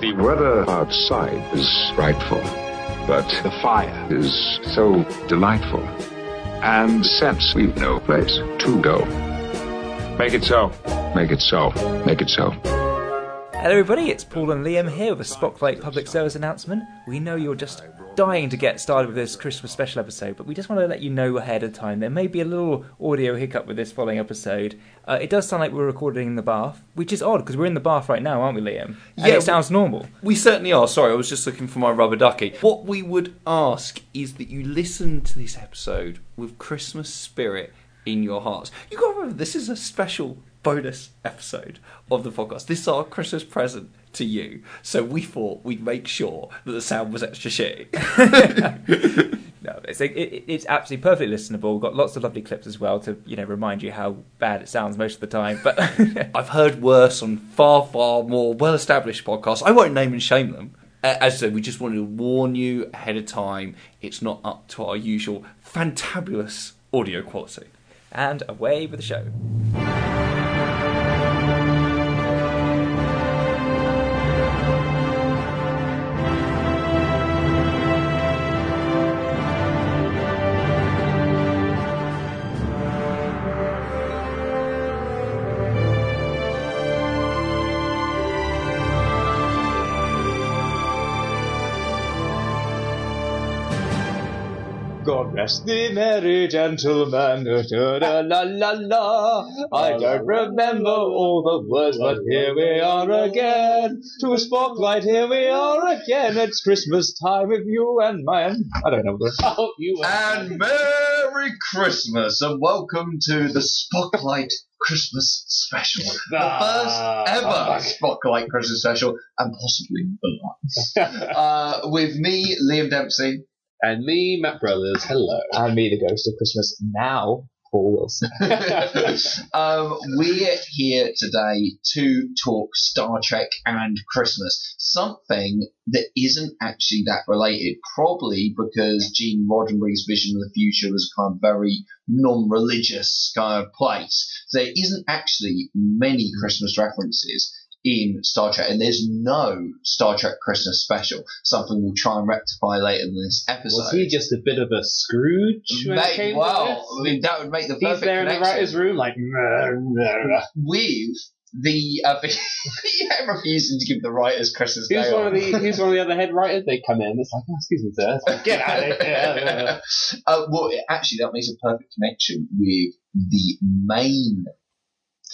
the weather outside is frightful, but the fire is so delightful. And since we've no place to go, make it so. Make it so. Make it so. Hello, everybody. It's Paul and Liam here with a Spotlight public service announcement. We know you're just dying to get started with this Christmas special episode, but we just want to let you know ahead of time there may be a little audio hiccup with this following episode. Uh, it does sound like we're recording in the bath, which is odd because we're in the bath right now, aren't we, Liam? And Yeah, it sounds normal. We certainly are. Sorry, I was just looking for my rubber ducky. What we would ask is that you listen to this episode with Christmas spirit in your hearts. You got to remember, this is a special bonus episode of the podcast. This is our Christmas present to you. So we thought we'd make sure that the sound was extra shitty. No, it's it, it, it's absolutely perfectly listenable. We've got lots of lovely clips as well to you know remind you how bad it sounds most of the time. But I've heard worse on far, far more well-established podcasts. I won't name and shame them. As I said, we just wanted to warn you ahead of time. It's not up to our usual fantabulous audio quality. and away with the show. God rest thee, merry gentlemen. Da, da, la, la, la. I don't remember all the words, but here we are again. To a spotlight, here we are again. It's Christmas time with you and mine. I don't know the Oh, you And Merry Christmas, and welcome to the Spotlight Christmas Special. The Ah. first ever Spotlight Christmas Special, and possibly the last. uh, with me, Liam Dempsey. And me, Matt Brothers. Hello. And me, the ghost of Christmas now, Paul Wilson. um, we're here today to talk Star Trek and Christmas. Something that isn't actually that related, probably because Gene Roddenberry's vision of the future was kind of very non-religious kind of place. There isn't actually many Christmas references in Star Trek, and there's no Star Trek Christmas special. Something we'll try and rectify later in this episode. Was he just a bit of a Scrooge Mate, well, I mean, that would make the He's perfect there in the writer's room, like. With the uh, yeah, refusing to give the writers Christmas Who's Day one off. of the Who's one of the other head writers? They come in. It's like, oh, excuse me, sir. Like, Get out of here. uh, well, it- actually, that makes a perfect connection with the main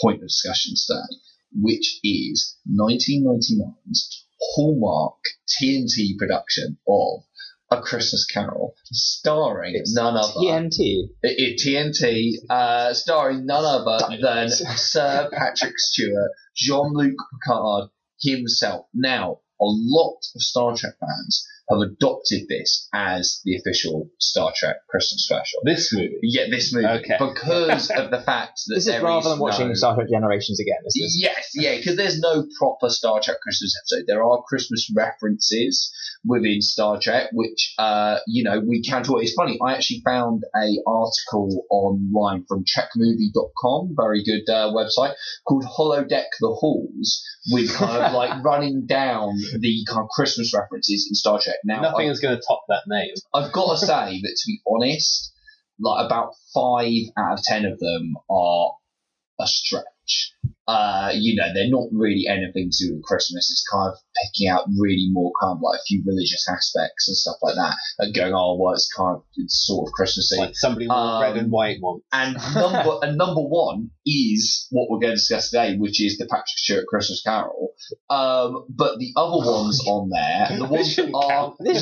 point of discussion today, which is 1999's Hallmark TNT production of A Christmas Carol, starring It's none other TNT. it, TNT, uh, starring none other than Sir Patrick Stewart, Jean Luc Picard himself. Now, a lot of Star Trek fans have adopted this as the official Star Trek Christmas special. This movie. Yeah, this movie. Okay. Because of the fact that This is there rather than no- watching Star Trek Generations again. This is Yes, yeah, because there's no proper Star Trek Christmas episode. There are Christmas references within Star Trek, which uh, you know we can talk. It's funny. I actually found a article online from TrekMovie.com, very good uh, website, called Holodeck the Halls, with kind of like running down the kind of Christmas references in Star Trek. Now, Nothing I- is going to top that name. I've got to say that to be honest, like about five out of ten of them are a stretch. Uh, you know, they're not really anything to do with Christmas. It's kind of picking out really more kind of like a few religious aspects and stuff like that, and going, oh, well, it's kind of it's sort of Christmassy. Like somebody with Um, red and white one. And number and number one is what we're going to discuss today, which is the Patrick Stewart Christmas Carol. Um, but the other ones on there, the ones that are count. the,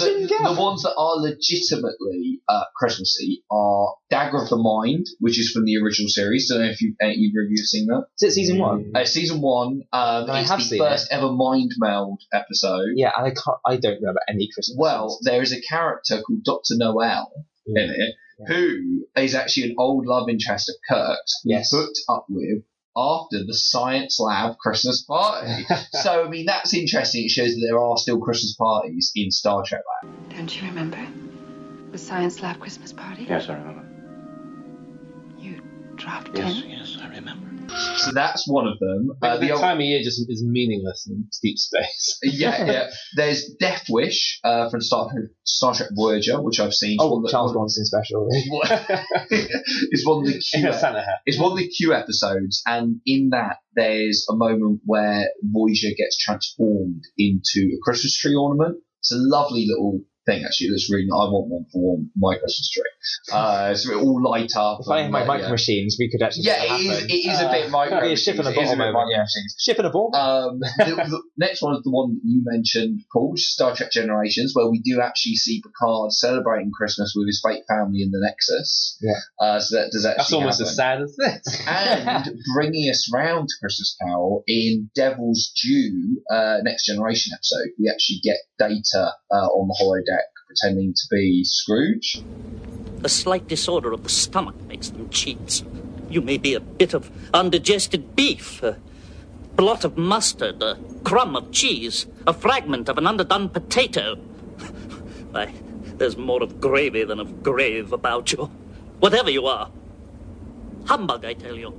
the ones that are legitimately uh, Christmassy are Dagger of the Mind, which is from the original series. Don't know if you any either of you have seen that. is it season one? Uh, season one, um, I it's have the seen first ever mind meld episode. Yeah, and I can't. I don't remember any Christmas. Well, ones. there is a character called Doctor Noel in it who is actually an old love interest of Kirk's Yes. hooked up with after the science lab Christmas party. so I mean that's interesting. It shows that there are still Christmas parties in Star Trek. Land. Don't you remember? The Science Lab Christmas party? Yes, I remember. You draft Yes, ten? Yes, I remember. So that's one of them. Uh, the the other- time of year just is meaningless in deep space. yeah, yeah. There's Death Wish uh, from Star, Star Trek Voyager, which I've seen. Oh, that- Charles Bronson special. it's one of the Q. a Santa hat. It's one of the Q episodes, and in that there's a moment where Voyager gets transformed into a Christmas tree ornament. It's a lovely little thing, actually. That's really. I want one for my Christmas tree. Uh, so it all light up. If I had my micro yeah. machines, we could actually. Yeah, it is, it is, a bit Uh, micro. be a ship in a machines. Bottle bit moment, micro yeah. machines. Ship in a ball. Um, the, the next one is the one that you mentioned, Paul, Star Trek Generations, where we do actually see Picard celebrating Christmas with his fake family in the Nexus. Yeah. Uh, so that does actually That's almost happen. as sad as this. and bringing us round to Christmas Carol in Devil's Due uh, Next Generation episode, we actually get Data uh, on the holodeck pretending to be Scrooge. A slight disorder of the stomach makes them cheats. You may be a bit of undigested beef, a blot of mustard, a crumb of cheese, a fragment of an underdone potato. Why, there's more of gravy than of grave about you. Whatever you are. Humbug, I tell you.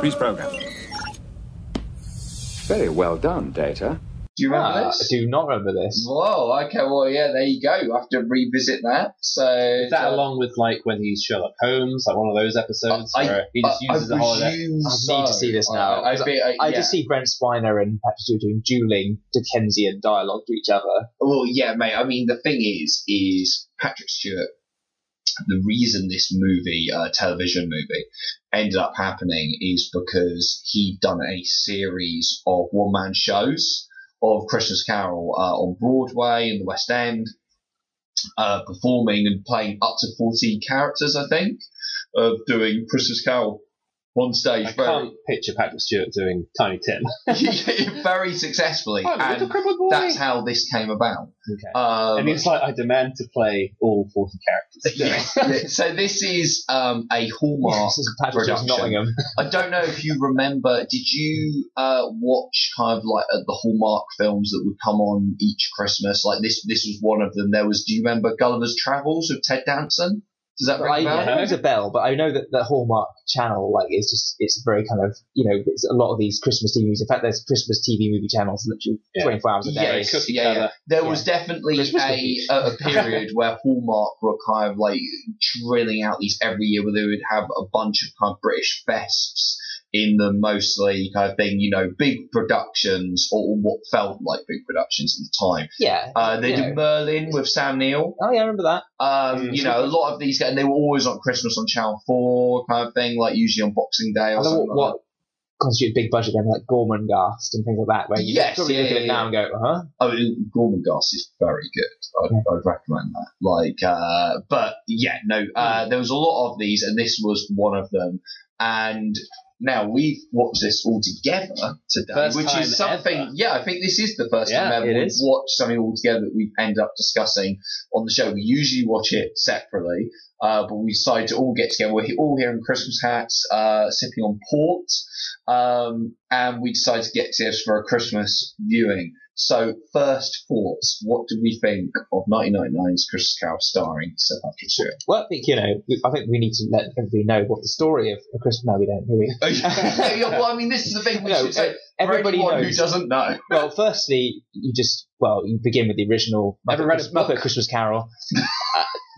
Freeze program. Very well done, Data. Do you remember Ah, I this? do not remember this. Whoa, okay, well, yeah, there you go. You have to revisit that. So, Is that uh, along with like when he's Sherlock Holmes, like one of those episodes I- where he just I- uses I the holodeck? presume I need to so. see this now. I, I, be- I, I just see Brent Spiner and Patrick Stewart doing dueling Dickensian dialogue to each other. Well, yeah, mate. I mean, the thing is, is Patrick Stewart. The reason this movie, uh, television movie, ended up happening is because he'd done a series of one-man shows of Christmas Carol uh, on Broadway in the West End, uh, performing and playing up to 14 characters, I think, of doing Christmas Carol on stage. I very, can't picture Patrick Stewart doing Tiny Tim. very successfully, little and that's how this came about. Okay. Um, and he's like, I demand to play all 40 characters. Yeah. so this is um, a Hallmark This is Patrick production. Nottingham. I don't know if you remember. Did you uh, watch kind of like uh, the Hallmark films that would come on each Christmas? Like this, this was one of them. There was. Do you remember Gulliver's Travels with Ted Danson? Does that I, ring a bell? yeah, rings a bell, but I know that the Hallmark channel, like, is just, it's very kind of, you know, it's a lot of these Christmas TV movies. In fact, there's Christmas TV movie channels literally Yeah. 24 hours a day. Yes, cookie yeah, yeah. There Yeah. was definitely a, a, a period where Hallmark were kind of like drilling out these every year where they would have a bunch of kind of British fests in them mostly kind of thing, you know, big productions or what felt like big productions at the time. Yeah. Uh, they did know. Merlin with Sam Neill. Oh, yeah, I remember that. Um, Mm. You know, a lot of these, and they were always on Christmas on Channel 4 kind of thing, like usually on Boxing Day or know something what, like what constitute big budget then, like Gormenghast and things like that, where you Yes, probably yeah, look at it now and go, huh? Oh, Gormenghast is very good. I'd, I'd recommend that. Like, uh, but yeah, no, uh, there was a lot of these, and this was one of them. And now we've watched this all together today, First which is something. ever. Yeah, I think this is the first Yeah, time ever we've watched something all together that we end up discussing on the show. We usually watch it separately, uh, but we decided to all get together. We're all here in Christmas hats, uh, sipping on port, um, and we decided to get together for a Christmas viewing. So, first thoughts. What do we think of 1999's Christmas Carol starring Sir Patrick Stewart? Well, I think, you know, we, I think we need to let everybody know what the story of A Christmas, no, we don't, do we? yeah, well, I mean, this is the thing we No, should say. uh, everybody knows. who doesn't know. well, firstly, you just well, you begin with the original Muppet, read a Christ- Muppet. Christmas Carol.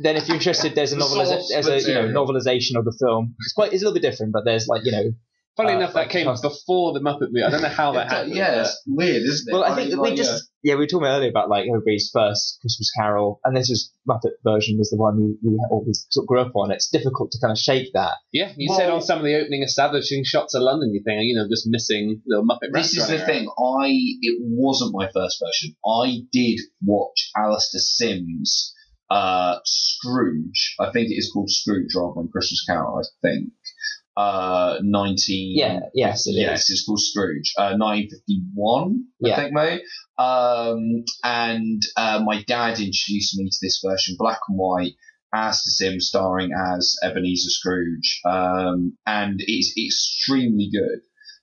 then, if you're interested, there's a The there's a you know novelization of the film. It's quite it's a little bit different, but there's like you know. Funny Uh, enough, that came trust- before the Muppet movie. I don't know how that happened. yeah, it's weird, isn't it? Well, I think mean, we like, just yeah we were talking earlier about like everybody's first Christmas Carol, and this was Muppet version was the one we we always sort of grew up on. It's difficult to kind of shake that. Yeah, you Well- said on some of the opening establishing shots of London, you think, you know, just missing little Muppet This is the around. thing. I it wasn't my first version. I did watch Alastair Sims' uh, Scrooge. I think it is called Scrooge rather than Christmas Carol. I think. Uh, nineteen. Yeah, yes, it is. yes, it's called Scrooge. Uh, nineteen fifty one. I Yeah. think, mate. Um, and uh, my dad introduced me to this version, black and white. Alastair Sims starring as Ebenezer Scrooge, um, and it's extremely good.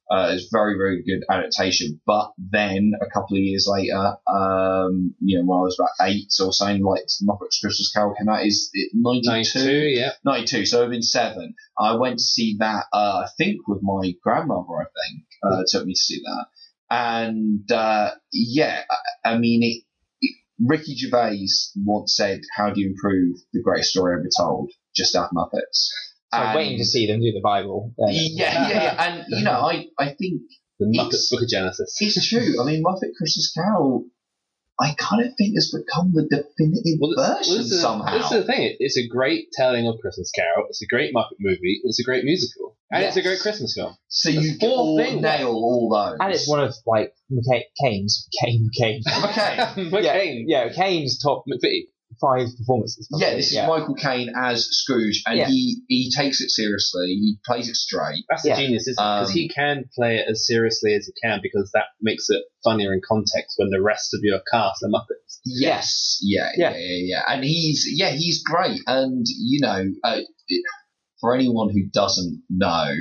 Uh, it's very, very good adaptation. But then a couple of years later, um, you know, when I was about eight or something, like Muppets Christmas Carol came out, is it 92? 92, yeah. 92, so I've been seven. I went to see that, uh, I think with my grandmother, I think, uh, took me to see that. And, uh, yeah, I, I mean, it, it, Ricky Gervais once said, how do you improve the greatest story ever told? Just add Muppets. So I'm And- waiting to see them do the Bible. then. yeah, yeah, yeah. And, you know, I, I think The Muppet Book of Genesis. it's true. I mean, Muppet Christmas Carol, I kind of think has become the definitive Well, th- well, version this is, somehow. This is the thing. It's a great telling of Christmas Carol. It's a great Muppet movie. It's a great musical, and it's a great Christmas film. so the you four all things. nail all those. And it's one of like McCain, Kane's, Kane, Kane. Okay. yeah, Kane, yeah, Kane's top McVitie. Five performances. Yeah, this is Michael Caine as Scrooge, and Yeah. he, he takes it seriously. He plays it straight. That's Yeah. the genius, isn't it? Because Um, he can play it as seriously as he can, because that makes it funnier in context when the rest of your cast are Muppets. Yes, yeah, yeah, Yeah. yeah, yeah, And he's yeah, he's great. And you know, uh, for anyone who doesn't know,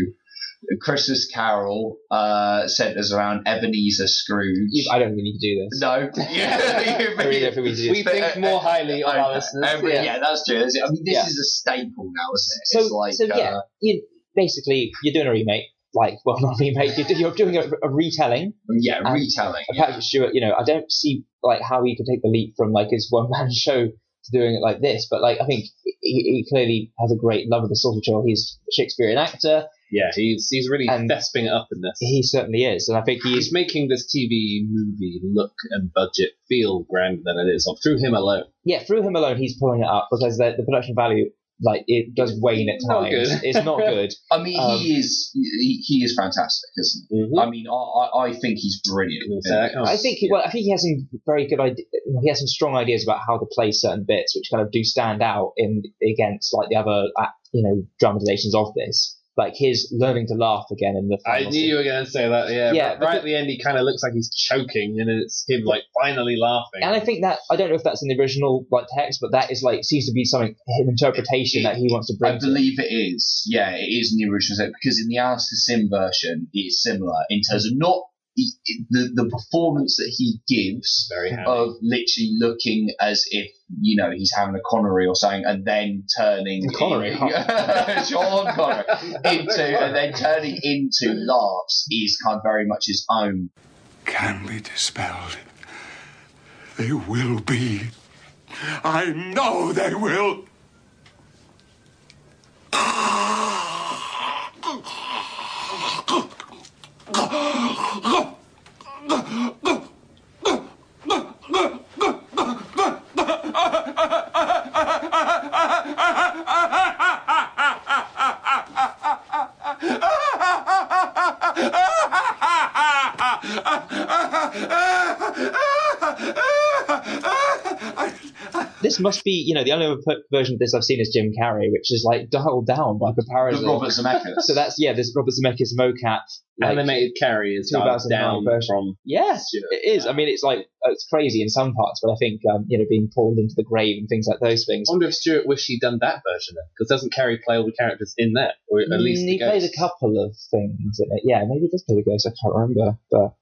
Christmas Carol uh, centers around Ebenezer Scrooge. I don't really need to do this. no, yeah, I really don't we We this. think more highly of our listeners. every- yeah. yeah. that's true. I mean, this Yeah. is a staple now, isn't it? So, it's like, so yeah, uh, you, basically you're doing a remake, like well not remake, you're, you're doing a, a retelling. yeah, retelling. Yeah. Patrick Stewart, you know, I don't see like how he could take the leap from like his one man show to doing it like this, but like I think he, he clearly has a great love of the source material. He's a Shakespearean actor, Yeah, he's he's really And- thesping it up in this. he certainly is, and I think He's he's making this TV movie look and budget feel grander than it is through him alone. yeah through him alone he's pulling it up because the, the production value like it does wane at times. good. It's not good. I mean, Um, he is he, he is fantastic, isn't he? Mm-hmm. I mean, I, I, I think he's brilliant. Oh, I think he, well, I think he has some very good idea. He has some strong ideas about how to play certain bits, which kind of do stand out in against like the other, uh, you know, dramatizations of this. Like his learning to laugh again in the. I knew scene. you were going to say that. Yeah, Yeah, Right, right at the end, he kind of looks like he's choking, and it's him like finally laughing. And I think that I don't know if that's in the original like text, but that is like seems to be something an interpretation that he wants to bring. I to it. believe it is. Yeah, it is in the original set because in the Alastair Sim version, it is similar in terms of not the the, the performance that he gives Very of literally looking as if you know he's having a Connery or something, and then turning Connery, Sean Connery into and then turning into laughs is kind of very much his own. Can be dispelled. They will be. I know they will. Ah! This must be, you know, the only other per- version of this I've seen is Jim Carrey, which is like dialed down by The comparison. Robert Zemeckis. So that's yeah, this Robert Zemeckis mocap. Like, Animated Carrey is dialed 2009 down version. from. Yeah, Stewart. it is. I mean, it's like it's crazy in some parts, but I think um, you know being pulled into the grave and things like those things. I wonder if Stewart wished he'd done that version then, because doesn't Carrey play all the characters in there, or at least Mm, the he plays a couple of things in it. Yeah, maybe he does play the ghost. I can't remember, but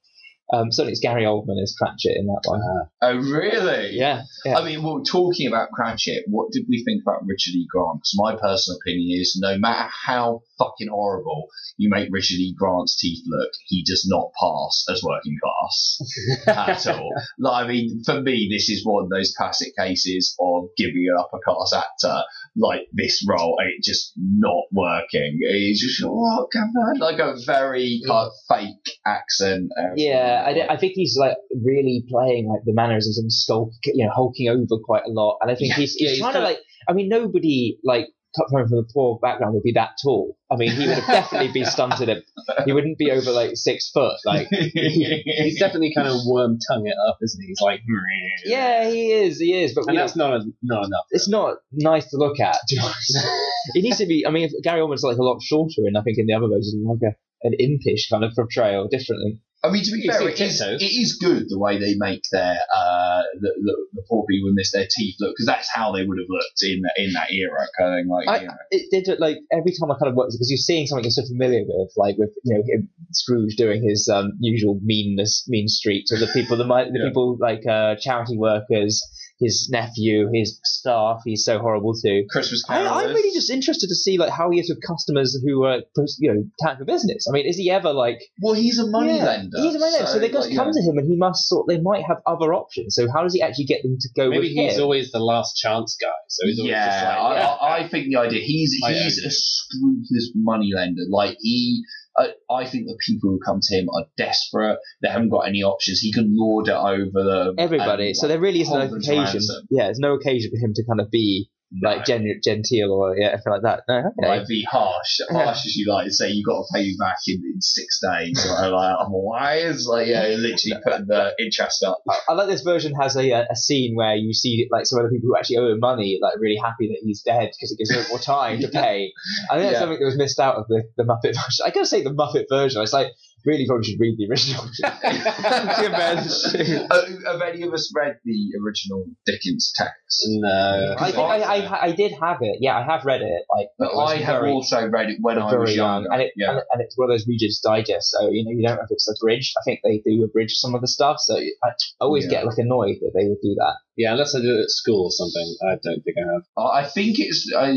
um, certainly it's Gary Oldman as Cratchit in that one. oh really? yeah, yeah. I mean, well, talking about Cratchit, what did we think about Richard E. Grant? Because my personal opinion is, no matter how fucking horrible you make Richard E. Grant's teeth look, he does not pass as working class at all. Like, I mean, for me, this is one of those classic cases of giving an upper class actor like this role, and it just not working. He's just what come on, like a very kind of fake accent. Yeah, I, think he's like really playing like the mannerisms and skulk, you know, hulking over quite a lot. And I think Yeah, he's, yeah, he's he's trying to kinda- like, I mean, nobody like cut from a poor background would be that tall. I mean, he would have definitely be stunted. At, he wouldn't be over like six foot. Like, He's definitely kind of worm tongue it up, isn't he? He's like, yeah, he is, he is. But and you know, that's not not enough. it's not nice to look at. To be honest. it needs to be. I mean, if Gary Oldman's like a lot shorter, and I think in the other versions, like a, an impish kind of portrayal, different. I mean, to be fair, it is, it is good the way they make their uh, the, the, the poor people in this their teeth look because that's how they would have looked in that in that era. Kind of like I, you know. it did it, like every time I kind of worked because you're seeing something you're so familiar with, like with you know him, Scrooge doing his um, usual meanness, mean streak to the people, the, the Yeah. people like uh, charity workers, his nephew, his staff. He's so horrible to. Christmas I, Carolers. I'm really just interested to see like how he is with customers who are you know tank for business. I mean, is he ever like well, he's a money Yeah, lender. He's a money lender, so they just like, come yeah. to him, and he must sort. They might have other options. So how does he actually get them to go Maybe with he's him? always the last chance guy. So he's always yeah, just like, I, yeah. I, I think the idea he's I he's a scrupulous money lender. Like he, I, I think the people who come to him are desperate. They haven't got any options. He can lord it over the Everybody. and, so there really is no them occasion. Yeah, there's no occasion for him to kind of be. Like gen- genteel or yeah, anything like that. No, okay. Like be harsh, harsh as you like. And say you got to pay me back in, in six days. Or like otherwise, like yeah, literally putting the interest up. I, I like this version has a, a scene where you see like some other people who actually owe him money, like really happy that he's dead because it gives them more time to pay. I think that's Yeah. something that was missed out of the, the Muppet version. I gotta say the Muppet version. It's like really probably should read the original. Uh, have any of us read the original Dickens text? no. I think I, I, I did have it. Yeah, I have read it. Like, But when I have very- also read it when I very was young, younger. and it yeah. and, and it's one of those Reader's Digest, so you know you don't know if it's abridged. I think they do abridge some of the stuff, so I always Yeah. get like annoyed that they would do that. Yeah, unless I do it at school or something. I don't think I have. I I think it's I,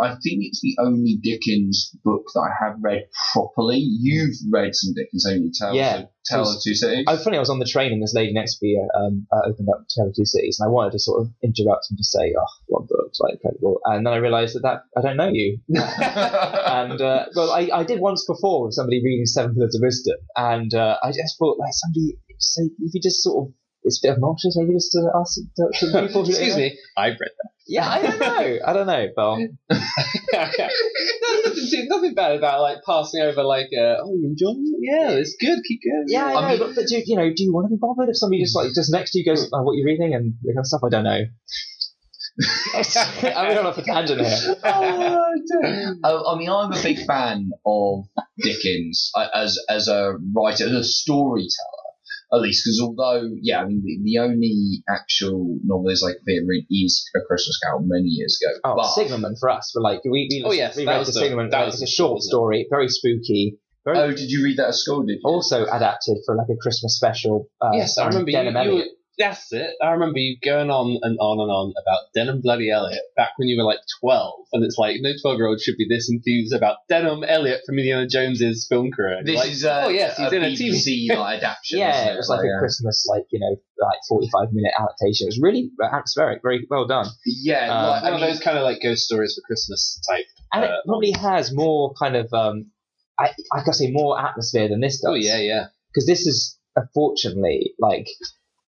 I think it's the only Dickens book that I have read properly. You've read some Dickens, haven't you? Tales Yeah. of, Tales of Two Cities. I was funny. I was on the train and this lady next to me um, uh, opened up Tale of Two Cities, and I wanted to sort of interrupt and just say, "Oh, what book? It's like incredible." And then I realised that, that I don't know you. and uh, well, I, I did once before with somebody reading Seven Pillars of Wisdom, and uh, I just thought like somebody say if you just sort of it's a bit obnoxious, maybe just to ask to, to people who Excuse me, I've read that. Yeah, I don't know. I don't know, but that. There's nothing, too- nothing bad about like passing over like, uh, oh, you enjoying it? Yeah, it's good. Keep going. yeah, I know. I mean- but, but do you know? Do you want to be bothered if somebody just like just next to you goes, oh, "What are you reading?" and that kind of stuff? I don't know. I'm going off a tangent here. oh, I, I mean, I'm a big fan of Dickens as as a writer, as a storyteller, at least. Because although, yeah, I mean, the, the only actual I can read is A Christmas Carol many years ago. Oh, but Signalman for us. We're like, we, we, Oh, yes, we that read was the Signalman. that was it's a short story, very spooky, very oh, did you read that at school? Did you? also adapted for like a Christmas special. Uh, Yes, I remember you, you were. That's it. I remember you going on and on and on about Denholm Bloody Elliott back when you were like 12. And it's like, no 12 year old should be this enthused about Denholm Elliott from Indiana Jones's film career. This like, is uh, oh, yes, he's a in a BBC TV. like, adaptation. Yeah, it was like a yeah. Christmas, like you know, like forty-five minute adaptation. It was really atmospheric, very well done, Yeah, Um, like, I One of mean, those kind of like ghost stories for Christmas type. and it Uh, probably has more kind of, um, I, I gotta say, more atmosphere than this does. Oh, yeah, yeah. because this is unfortunately like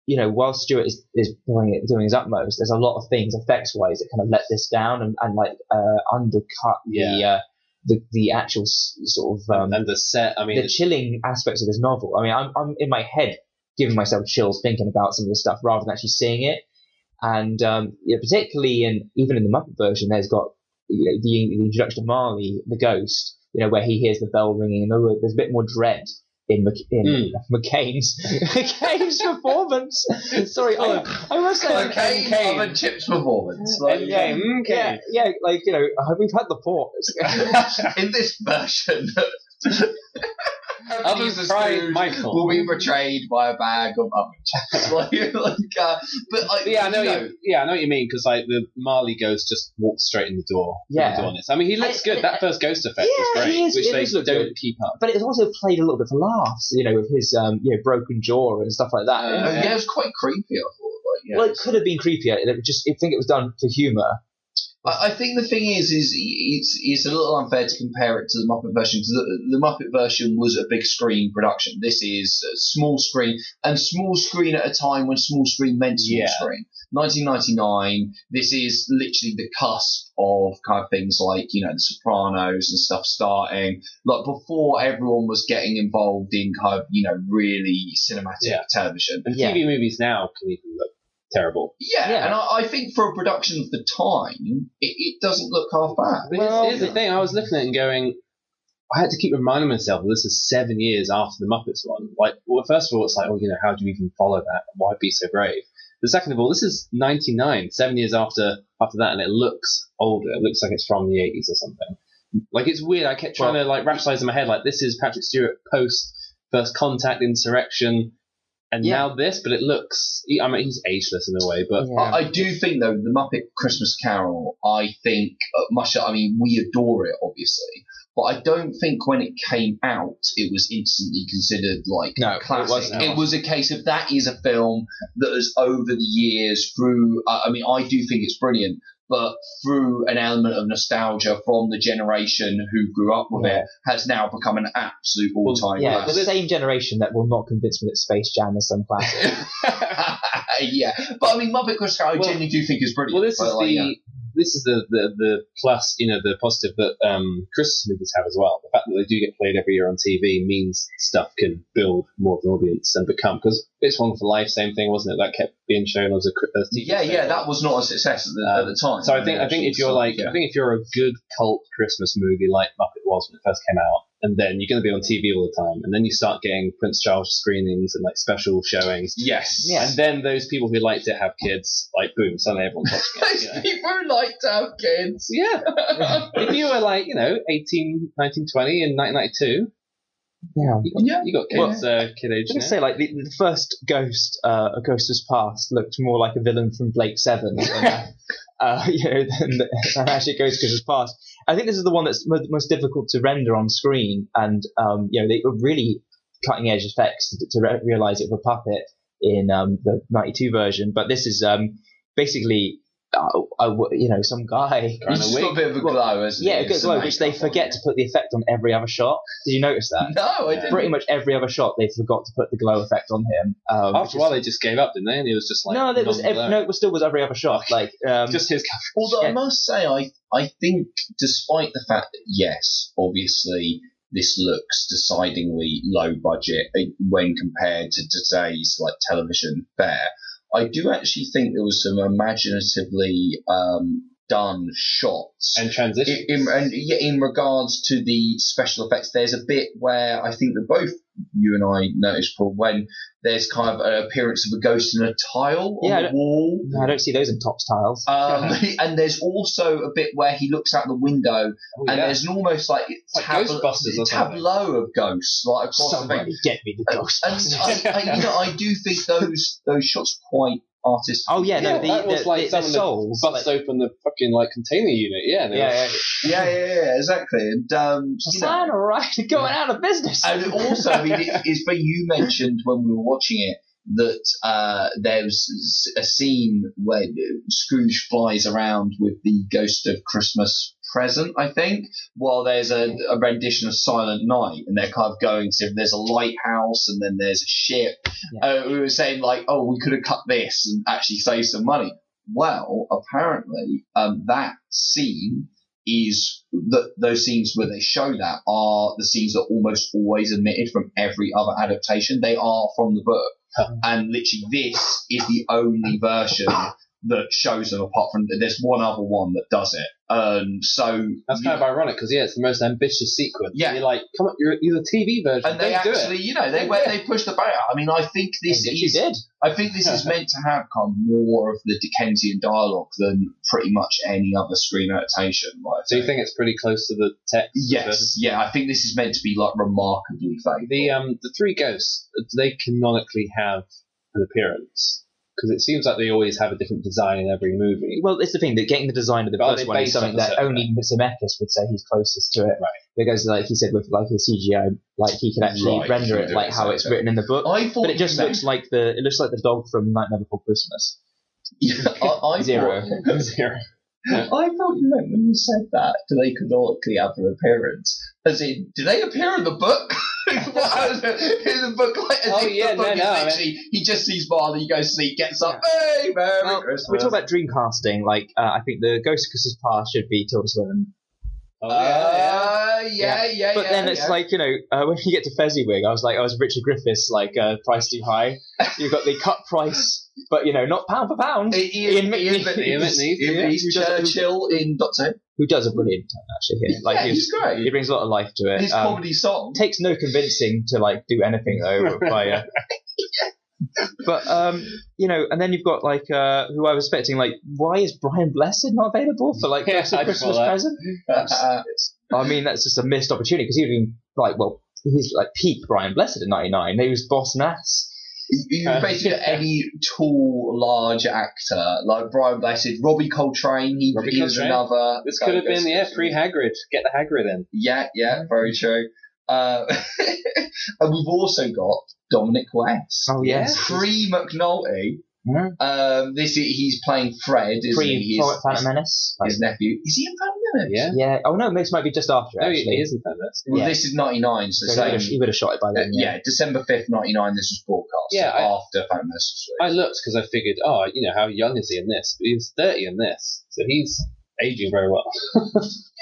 you know while Stewart is, is doing it doing his utmost there's a lot of things effects wise that kind of let this down and, and like uh, undercut the uh, the the actual s- sort of um, and the set, I mean, the chilling aspects of this novel. I mean I'm, I'm in my head giving myself chills thinking about some of the stuff rather than actually seeing it. And um, yeah, particularly in even in the Muppet version there's got you know, the, the introduction of Marley the ghost you know where he hears the bell ringing and there's a bit more dread in, Mc, in Mm. McCain's McCain's performance. Sorry, I, I must say, okay, Kane. I'm a chips performance. Like, yeah, yeah, yeah, like you know, uh, we've had the pause. in this version, Others Ebenezer tried Scrooge Michael. will be betrayed by a bag of oven chips. like, like, uh, but like, yeah, I know, you you, yeah, I know what you mean because like the Marley ghost just walks straight in the door. Yeah. the door on it. I mean, he looks I- good. That first ghost effect Yeah, was great, he is- which they does look don't good. keep up. but it also played a little bit for laughs, you know, with his um, you know, broken jaw and stuff like that. Uh, Oh, yeah, it was quite creepy. I thought. Like, yeah. Well, it could have been creepier. It just, I think it was done for humour. I, I think the thing is, is it's it's a little unfair to compare it to the Muppet version because the, the Muppet version was a big screen production. This is a small screen and small screen at a time when small screen meant small Yeah. screen. 1999. This is literally the cusp of kind of things like you know The Sopranos and stuff starting. Like before, everyone was getting involved in kind of you know really cinematic Yeah. television. And Yeah. TV movies now can even look terrible. Yeah, Yeah. and I, I think for a production of the time, it, it doesn't look half bad. Well, here's, here's the thing: I was looking at it and going, I had to keep reminding myself that this is seven years after the Muppets one. Like, well, first of all, it's like, oh, you know, how do you even follow that? Why be so brave? But second of all, this is 99, seven years after after that, and it looks older. It looks like it's from the 80s or something. Like, it's weird. I kept trying to, like, rationalize in my head, like, this is Patrick Stewart post First Contact, Insurrection, and Yeah. now this, but it looks, I mean, he's ageless in a way, but Yeah. I, I do think though the Muppet Christmas Carol. I think uh, much. I mean, we adore it, obviously, but I don't think when it came out it was instantly considered like No, a it wasn't. It was a case of that is a film that has over the years through. Uh, I mean, I do think it's brilliant. But through an element of nostalgia from the generation who grew up with Yeah. it, has now become an absolute all-time Yeah, classic. the same generation that will not convince me that Space Jam is some classic. yeah, but I mean, Muppet Christmas I Well- genuinely do think is brilliant. Well, this is like, the yeah. This is the, the the plus, you know, the positive that um, Christmas movies have as well. The fact that they do get played every year on TV means stuff can build more of an audience and become because it's Wonderful Life, same thing, wasn't it? That kept being shown as a, as TV Yeah, yeah, that was not a success at the, at the time. So I think I think if you're like yeah. I think if you're a good cult Christmas movie like Muppet was when it first came out, and then you're going to be on TV all the time, and then you start getting Prince Charles screenings and like special showings, yes, Yeah. and then those people who like to have kids, like boom, suddenly everyone's watching it. Those you know? people who like to have kids. Yeah. if you were like, you know, 18, 19, 20 in 1992, yeah. you got, Yeah. you got kids, uh, kid age. I was gonna say, like the, the first Ghost, uh, A Ghost Has Passed, looked more like a villain from Blake Seven, than, uh, you know, than, than actually Ghost Has Passed. I think this is the one that's mo- most difficult to render on screen, and um, you know, they were really cutting edge effects to, to re- realize it was a puppet in um, the '92 version. But this is um, basically, uh, uh, you know, some guy. He's to just got a bit of a glow, hasn't Yeah, he? a good glow, which they forget to put the effect on every other shot. Did you notice that? No, I didn't. pretty much every other shot they forgot to put the glow effect on him. Um, After a while, they just gave up, didn't they? And he was just like, no, there was ev- no, it was still was every other shot. Like um, just his Although I must say, I I think, despite the fact that yes, obviously this looks decidedly low budget eh, when compared to today's like television fare, I do actually think there was some imaginatively um, done shots. and transition. in, in, and yeah, in regards to the special effects, there's a bit where I think that both you and I noticed, Paul, when there's kind of an appearance of a ghost in a tile Yeah, on the don't- wall. no, I don't see those in Topps tiles. Um, and there's also a bit where he looks out the window, Oh, and yeah. the's an almost like, like tab- Ghostbusters tableau of ghosts like across the Somebody thing. get me the And, Ghostbusters. and I, I, you know, I do think those those shots are quite artistic. oh yeah, no, the, that was the, like the, the someone souls. bust like- open the fucking like container unit. Yeah, yeah, were- yeah. yeah, yeah, yeah, exactly. And um, you know, Sign right, going out of business. And also, I mean, it, it's but you mentioned when we were watching it that uh, there's a scene where Scrooge flies around with the Ghost of Christmas Present, I think, while there's a, a rendition of Silent Night, and they're kind of going to there's a lighthouse and then there's a ship. Yeah. Uh, we were saying like, oh, we could have cut this and actually saved some money. Well, apparently, um, that scene is that those scenes where they show that are the scenes that are almost always omitted from every other adaptation. They are from the book, and literally this is the only version that shows them. Apart from there's one other one that does it, and so That's kind of ironic because yeah, it's the most ambitious sequence. Yeah. you're like, come on, you're, you're the TV version. and they actually, you know, they Yeah. they push the barrier. I mean, I think this is did. I think this is meant to have kind of more of the Dickensian dialogue than pretty much any other screen adaptation. Like, So you think it's pretty close to the text? Yes, yeah, I think this is meant to be like remarkably faithful. The um the three ghosts, they canonically have an appearance? Because it seems like they always have a different design in every movie. Well, it's the thing that getting the design of the But first they one is based on something the that set? only Zemeckis would say he's closest to it. Right. Because, like he said, with like his CGI, like he can actually Right, render he it do like it, how so- it's written in the book. I thought But it just you looks like the it looks like the dog from Nightmare Before Christmas. Yeah, I, I Zero. Thought, Zero. I thought you meant when you said that, do they canonically have an appearance? As in, do they appear in the book? In the book, like, Oh, yeah, the book no, no, I mean- literally, he just sees Marley, he goes to sleep, gets up, hey, Merry Christmas. we talk about dream casting. Like uh, I think the Ghost of Christmas Past should be Tilda Swinton. Oh, yeah, yeah. Uh, yeah, yeah, But yeah, then it's yeah. like you know uh, when you get to Fezziwig, I was like I was Richard Griffiths like uh, price too high. You've got the cut price, but you know not pound for pound. Ian, Ian Ian. Ian Ian yeah. McNeice, Who does- Churchill in Doctor Who. Does a brilliant time actually here. Like yeah, he's great. he brings a lot of life to it. His Um, comedy song. takes no convincing to like do anything though by uh, but um you know and then you've got like uh who I was expecting like why is Brian Blessed not available for like Yeah, Christmas present I mean that's just a missed opportunity because he'd been like well he's like peak Brian Blessed in 99 he was Boss Nass You can basically get any tall, large actor like Brian Blessed, Robbie Coltrane. He, Robbie he was Coltrane. another. This could have been, yeah, pre Hagrid. Get the Hagrid in. Yeah, yeah, very true. Uh, and we've also got Dominic West. oh yes Pre McNulty. Mhm. Um, this is, he's playing Fred, isn't pre he? Phantom His, Phantom Menace his nephew. Is he in Phantom Menace? Yeah. yeah oh no this might be just after No, actually he isn't famous. Well, Yeah. this is 99, so, So he same. would have- he would have shot it by uh, then yeah. December 5th, 99, this was broadcast. Yeah, so I- after Phantom Menace I looked because I figured, oh, you know, how young is he in this? But he's 30 in this. So he's aging very well.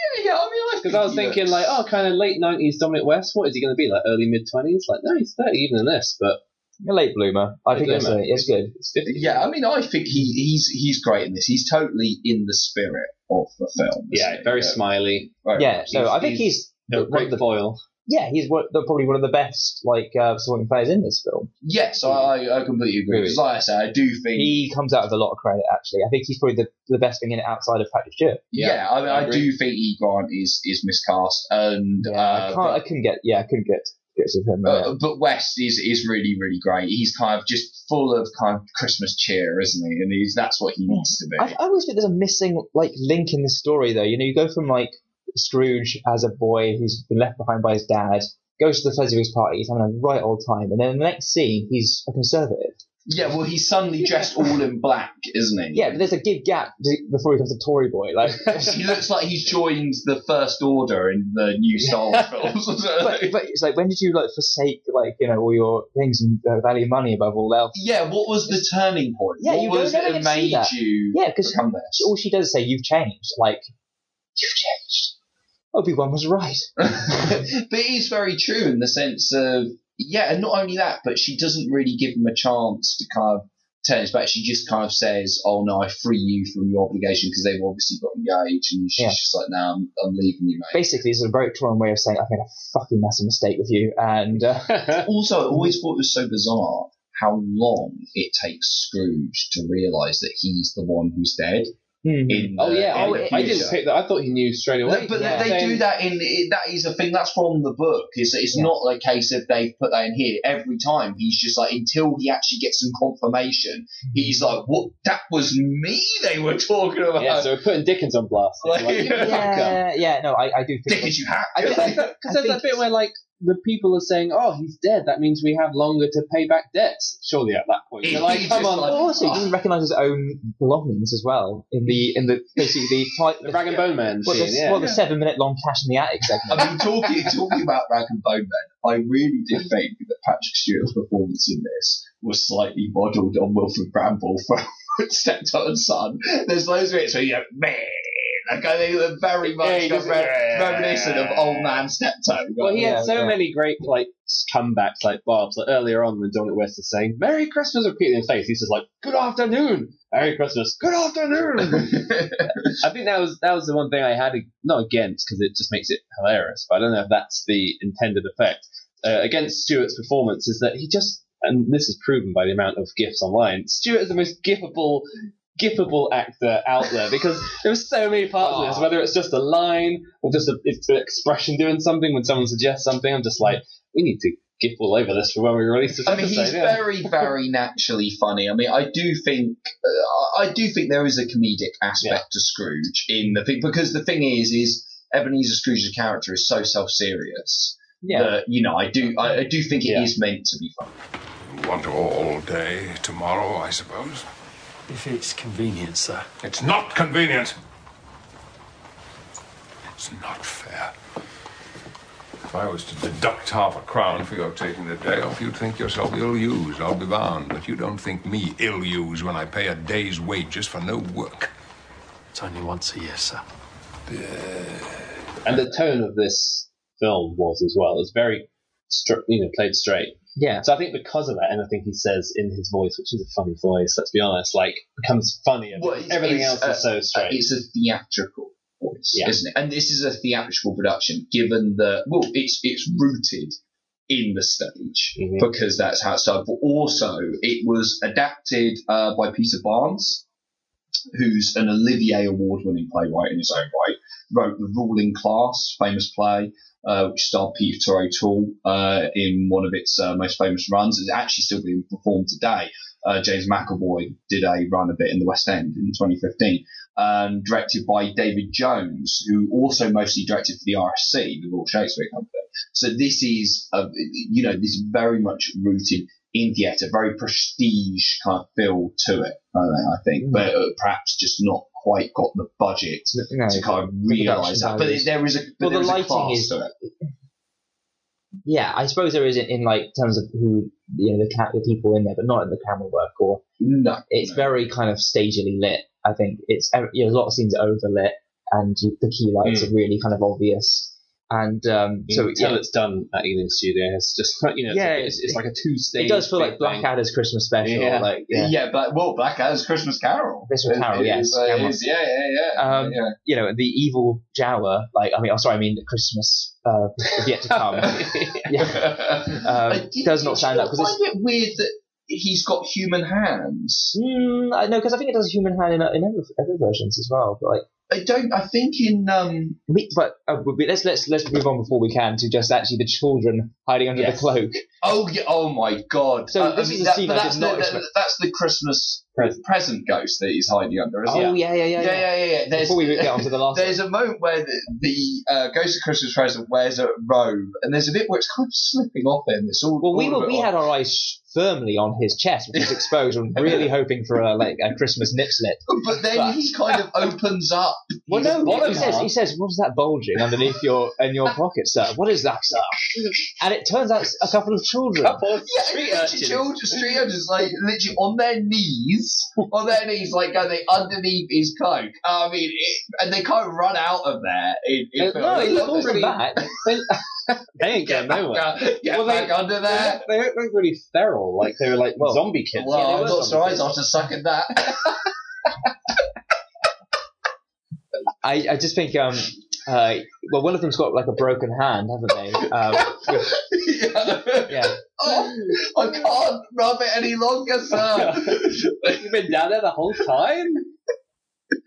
Yeah, yeah, I mean, I Because I was thinking, looks- like, oh, kind of late 90s Dominic West. What is he going to be? Like early mid 20s? Like, no, he's 30 even in this. But a late bloomer I think that's bloomer. a, it's good it's Yeah, I mean, I think he, he's he's great in this. He's totally in the spirit of the film. Yeah, he? very smiley. very yeah much. so I think he's- he's No, great the foil. yeah, he's one, probably one of the best like uh, supporting players in this film. Yes, I, I completely agree. Really? Because, like I say, I do think. He comes out with a lot of credit. Actually, I think he's probably the, the best thing in it outside of Patrick Stewart. yeah, Yeah, I, mean, I I, do think E. Grant is is miscast, and Yeah, uh, I can't. I couldn't get. Yeah, I couldn't get to him. but, Uh, but West is is really really great. He's kind of just full of kind of Christmas cheer, isn't he? And he's that's what he needs to be. I, I always think there's a missing like link in the story though. You know, you go from like Scrooge as a boy who's been left behind by his dad, goes to the Fezziwig's party, he's having a right old time, and then in the next scene he's a conservative. Yeah, well, he's suddenly dressed all in black, isn't he? Yeah, but there's a big gap before he becomes a Tory boy. Like, he looks like he's joined the First Order in the new Star Wars films. but, but it's like when did you like forsake like you know all your things and uh, value money above all else? yeah, what was the turning point? Yeah, what you was it that made that. you Yeah, because all she does is say you've changed. Like you've changed. Obi Wan was right. but it is very true in the sense of yeah, and not only that, but she doesn't really give him a chance to kind of turn his back. She just kind of says, "Oh no, I free you from your obligation," because they've obviously got engaged, and she's Yeah. just like, "No, I'm, I'm leaving you, mate." Basically, it's a very Victorian way of saying I've made a fucking massive mistake with you, and uh, Also, I always thought it was so bizarre how long it takes Scrooge to realise that he's the one who's dead. Hmm. In oh, the- yeah. Oh, in I, I didn't pick that. I thought he knew straight away. But Yeah. they, they do that in it, that is a thing that's from the book. It's it's Yeah. not a case of they've put that in here every time. He's just like until he actually gets some confirmation. He's like, "What? That was me they were talking about." Yeah, so we're putting Dickens on blast. Like- Like, yeah, yeah, no, I, I do think. Dickens, you have. Because there's I that bit where, like, the people are saying, oh, he's dead. That means we have longer to pay back debts. Surely at that point. You're like, come on. like- Well, also, he oh. doesn't recognise his own belongings as well in the in the basically the fight. the Rag and Bone Man Well, scene, the, yeah. well, the seven minute long cash in the attic segment. I mean, talking talking about Rag and Bone Man, I really did think that Patrick Stewart's performance in this was slightly modelled on Wilfrid Brambell from Steptoe and Son. There's loads of bits where you go, man. Like, I think they're very much Yeah, he does- re- yeah. reminiscent of Old Man Steptoe. Well, he Yeah, had so yeah. many great like comebacks, like Bob's. Like earlier on, when Dominic West is saying "Merry Christmas" repeatedly in his face, he's just like "Good afternoon, Merry Christmas, Good afternoon." I think that was that was the one thing I had not against because it just makes it hilarious. But I don't know if that's the intended effect. Uh, against Stewart's performance is that he just, and this is proven by the amount of gifs online. Stewart is the most gifable. Gifable actor out there because there were so many parts of this, whether it's just a line or just a, it's an expression doing something when someone suggests something. I'm just like, we need to gif all over this for when we release this I mean, episode. he's yeah. very, very naturally funny. I mean, I do think, uh, I do think there is a comedic aspect to Scrooge in the thing because the thing is, is Ebenezer Scrooge's character is so self-serious Yeah, that you know, I do, I, I do think it is Yeah. meant to be funny. Want all day tomorrow, I suppose. If it's convenient, sir. It's not convenient. It's not fair. If I was to deduct half a crown for your taking the day off, you'd think yourself ill-used, I'll be bound. But you don't think me ill-used when I pay a day's wages for no work. It's only once a year, sir. And the tone of this film was as well. It's very, you know, played straight. Yeah. So I think because of that, anything he says in his voice, which is a funny voice, let's be honest, like becomes funnier. Well, it's- Everything it's, else uh, is so straight. It's a theatrical voice, Yeah. isn't it? And this is a theatrical production, given that well, it's it's rooted in the stage Mhm. because that's how it started. But also, it was adapted uh, by Peter Barnes, who's an Olivier Award-winning playwright in his own right. Wrote The Ruling Class, famous play. Uh, which starred Peter O'Toole uh, in one of its uh, most famous runs. It's actually still being performed today. Uh, James McAvoy did a run a bit in the West End in 2015, um, directed by David Jones, who also mostly directed for the RSC, the Royal Shakespeare Company. So this is, a, you know, this is very much rooted in theatre, very prestige kind of feel to it, I think, but uh, perhaps just not quite got the budget No, to kind of realise that. But there is a, but Well, there the is a lighting is- to it. Yeah, I suppose there is in, in like terms of who you know the ca- the people in there, but not in the camera work or No, it's no. very kind of stagily lit. I think it's you know, a lot of scenes are overlit and the key lights mm. are really kind of obvious. And um, so can tell yeah, it's done at Ealing Studio. It's just like, you know, Yeah, like, it's, it's like a two stage. it does feel like Blackadder's Christmas special. Yeah. Like Yeah, yeah, but well, Blackadder's Christmas Carol. Christmas Carol, It yes, is, uh, Cameron. it is, yeah, yeah, yeah. Um, yeah. you know the evil Jawa. Like I mean, I'm oh sorry, I mean the Christmas uh, is yet to come. yeah, Um, did- does not did stand you up, 'cause find it weird that he's got human hands. mm, I know because I think it does human hand in, in every, every versions as well. But like, I don't. I think in um. but uh, let's let's let's move on before we can to just actually the children hiding under Yes. the cloak. Oh yeah. Oh my god. So Uh, this I mean, is a scene but I that's did not the, expect. That's the Christmas Present. present ghost that he's hiding under. Isn't Oh it? yeah, yeah, yeah, yeah, yeah, yeah. yeah. There's, Before we get on to the last, There's a moment where the, the uh, Ghost of Christmas Present wears a robe, and there's a bit where it's kind of slipping off him. It's all. well, we all of were it we off. had our eyes firmly on his chest, which was exposed, and really hoping for a like a Christmas nip slit. But then But- he kind of opens up. Well, his no, bottom he says he says, "What is that bulging underneath your in your pocket, sir? What is that, sir?" And it turns out it's a couple of children. Yeah, literally children, street urchins, like literally on their knees, on their knees, like going underneath his coat. I mean, it, and they can't run out of there. In, in Uh, no, They he pulls them back. They ain't Get getting nowhere. get Well, they- back under there. They look really feral, like they were like Well, zombie kids. Well, Yeah, they not zombies. surprised after sucking that. I, I just think, um, uh, well, one of them's got like a broken hand, haven't they? Um, yeah. yeah. Oh, I can't rub it any longer, sir. You've been down there the whole time.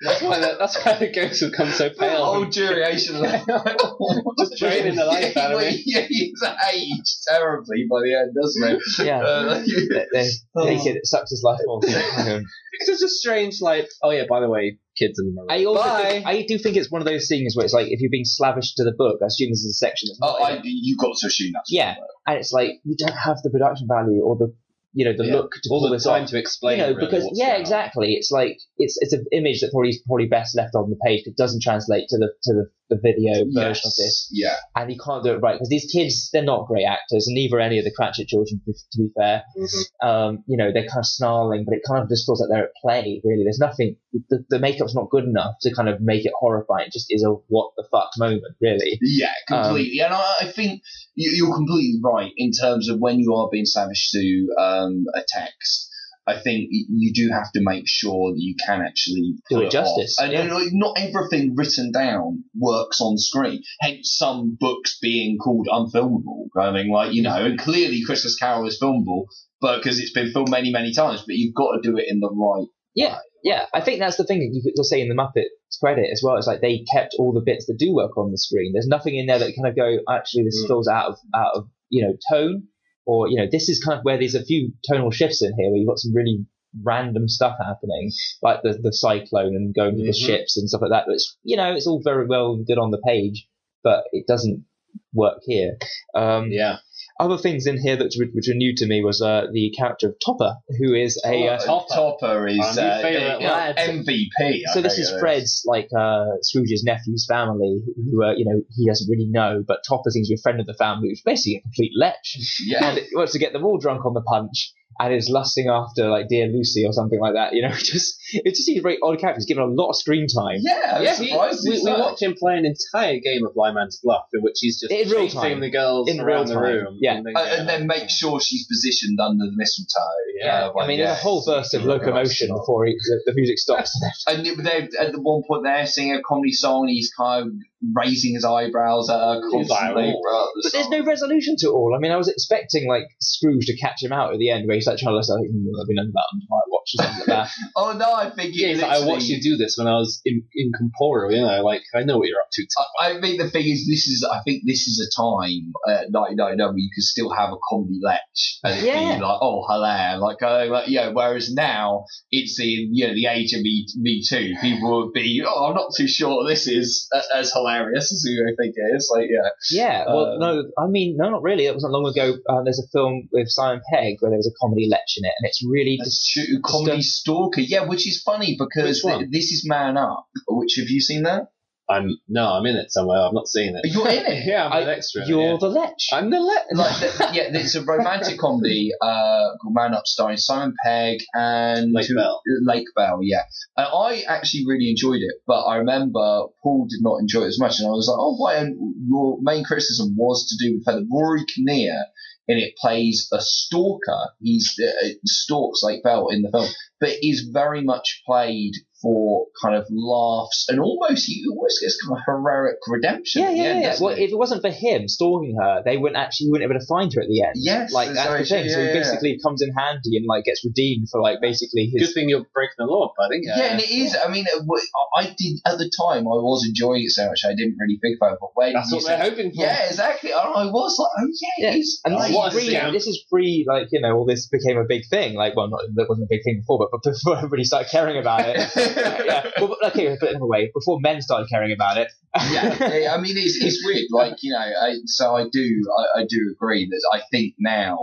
That's why the, that's why the ghost would come so The pale. whole duration. Just draining the life out of me. Yeah, he's aged terribly by the end, doesn't he? Yeah. Uh, They, they, they kid, it sucks his life off. Because it's just strange, like, oh yeah, by the way, kids in the mirror. I also Bye. think, I do think it's one of those things where it's like if you're being slavish to the book, I assume this is a section that's not oh, I, you got to assume that's Yeah, and it's like you don't have the production value or the you know the Yeah. look to all the this time off. to explain. you know, really because yeah, exactly. It's like it's it's an image that probably is probably best left on the page. It doesn't translate to the to the, the video version of this, Yeah. and you can't do it right because these kids they're not great actors, and neither are any of the Cratchit children. To be fair, Mm-hmm. um, you know they're kind of snarling, but it kind of just feels like they're at play. Really, there's nothing. The, the makeup's not good enough to kind of make it horrifying. It just is a what the fuck moment, really. Yeah, Um, completely. and I, I think you, you're completely right in terms of when you are being savage to um, a text. I think you do have to make sure that you can actually Do it justice, off. And yeah. not everything written down works on screen. Hence, some books being called unfilmable. I mean, like you know, and clearly Christmas Carol is filmable, but because it's been filmed many, many times. But you've got to do it in the right. Yeah, yeah. I think that's the thing that you could say in the Muppets credit as well. It's like they kept all the bits that do work on the screen. There's nothing in there that kind of go, actually, this Mm. feels out of out of you know tone, or you know, this is kind of where there's a few tonal shifts in here where you've got some really random stuff happening, like the the cyclone and going to the Mhm. ships and stuff like that. But it's you know, it's all very well and good on the page, but it doesn't work here. Um, Yeah. Other things in here that which are new to me was uh, the character of Topper, who is a uh, Topper, Topper is uh, favourite uh, lad. MVP. I so this is it Fred's like uh, Scrooge's nephew's family, who uh, you know he doesn't really know, but Topper seems to be a friend of the family, who's basically a complete lech, Yeah. and he wants to get them all drunk on the punch. And is lusting after like dear Lucy or something like that. You know, just it just seems a very odd character. He's given a lot of screen time. Yeah, Yeah, he, we, he's we watch him play an entire game of Blind Man's Bluff, in which he's just In real chasing time. the girls In around real the time. room. Yeah. and then, Uh, and then make sure she's positioned under the mistletoe. Yeah, Uh, I mean, yeah, there's a whole burst of locomotion before he, the, the music stops. And they at the one point they're singing a comedy song, and he's kind of raising his eyebrows at her He's like, constantly. "Oh." But there's no resolution to it all. I mean, I was expecting like Scrooge to catch him out at the end, where he's like trying to listen, like, mm, I've been under that under my watch or something like that. Oh no, I think yeah, it he's like, I watched you do this when I was in, incorporeal, you know, like, I know what you're up to. I, I think the thing is, this is. I think this is a time, uh, 1999, where you can still have a comedy lech and it Yeah. be like, oh, hilarious, like, uh, like, you know. Whereas now it's in, you know, the age of Me, Me Too. People would be, oh, I'm not too sure this is a- as hilarious as you think it is. Like, yeah, Yeah, well, Um, no, I mean, no, not really. It wasn't long ago. Uh, there's a film with Simon Pegg where there was a comedy lech in it, and it's really that's true. Comedy Stalker, yeah, which is funny because th- this is Man Up. Which have you seen that? I'm, no, I'm in it somewhere. I've not seen it. You're in it. yeah, I'm I- an extra. You're yeah. the lech. I'm the le- like the, yeah, it's a romantic comedy uh, called Man Up, starring Simon Pegg and Lake Bell. Lake Bell, yeah. And I actually really enjoyed it, but I remember Paul did not enjoy it as much, and I was like, oh, why? And your main criticism was to do with the fact that Rory Kinnear in it plays a stalker. He's uh, stalks Lake Bell in the film, but is very much played for kind of laughs and almost he almost gets kind of heroic redemption. Yeah, yeah, end, yeah. Well, he? if it wasn't for him stalking her, they wouldn't actually, you wouldn't be able to find her at the end. Yes, like that's sorry, the thing. so yeah, he yeah. basically comes in handy and like gets redeemed for like basically his. Good thing you're breaking the law, buddy. Yeah, and it is. I mean, it w- I did at the time. I was enjoying it so much. I didn't really think about it. But when That's you what they're hoping for. yeah, exactly. And I was like, oh yeah, Yeah, it is. And Like, this what is, a free, this is free, like, you know, all this became a big thing. Like, well, not, that wasn't a big thing before, but before everybody started caring about it. yeah. Well, but, okay, put it another way. Before men started caring about it. yeah, I mean, it's, it's weird. Like you know, I, so I do, I, I do agree that I think now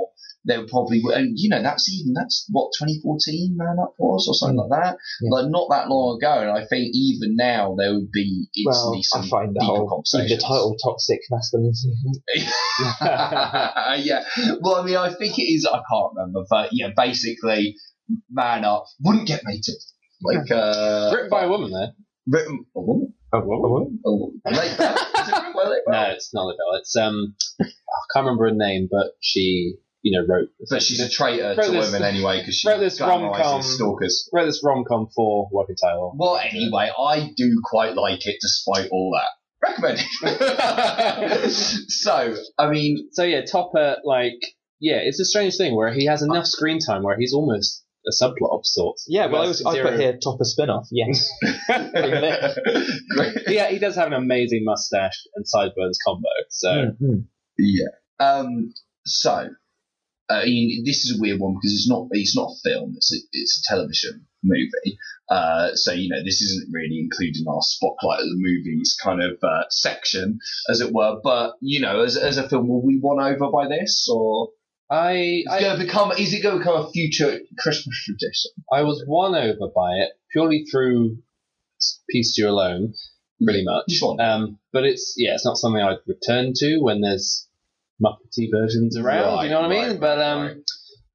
there probably, and you know, that's even that's what 2014 Man Up was or something hmm. like that. Yeah. Like not that long ago, and I think even now there would be Well, some I find the whole, the title toxic masculinity. yeah. Well, I mean, I think it is. I can't remember, but yeah, basically, Man Up wouldn't get made to like uh, Written by a woman, though. written a woman. What? A woman. Lake Bell? Is it written by Lake Bell? No, it's not Lake Bell. It's um, I can't remember her name, but she, you know, wrote But she's a traitor Wrote to this- women anyway because she wrote this rom-com- glamorises stalkers. wrote this rom com for working title. Well, anyway, I do quite like it despite all that. Recommended. so, I mean, So yeah, Topper, like, yeah, it's a strange thing where he has enough screen time where he's almost a subplot of sorts. Yeah, well, I, Whereas was, I put here Topper spin off. Yes. Yeah, he does have an amazing mustache and sideburns combo. So Mhm. Yeah. Um. So, I mean, this is a weird one because it's not it's not a film. It's a it's a television movie. Uh. So you know, this isn't really included in our spotlight of the movies kind of uh, section, as it were. But you know, as as a film, will we won over by this or? I, It's I, going to become. Is it going to become a future Christmas tradition? I was won over by it purely through Peace to You alone, pretty much. Just one. Um, but it's yeah, it's not something I'd return to when there's Muppety versions around. Right, you know what I mean? right, but um, right.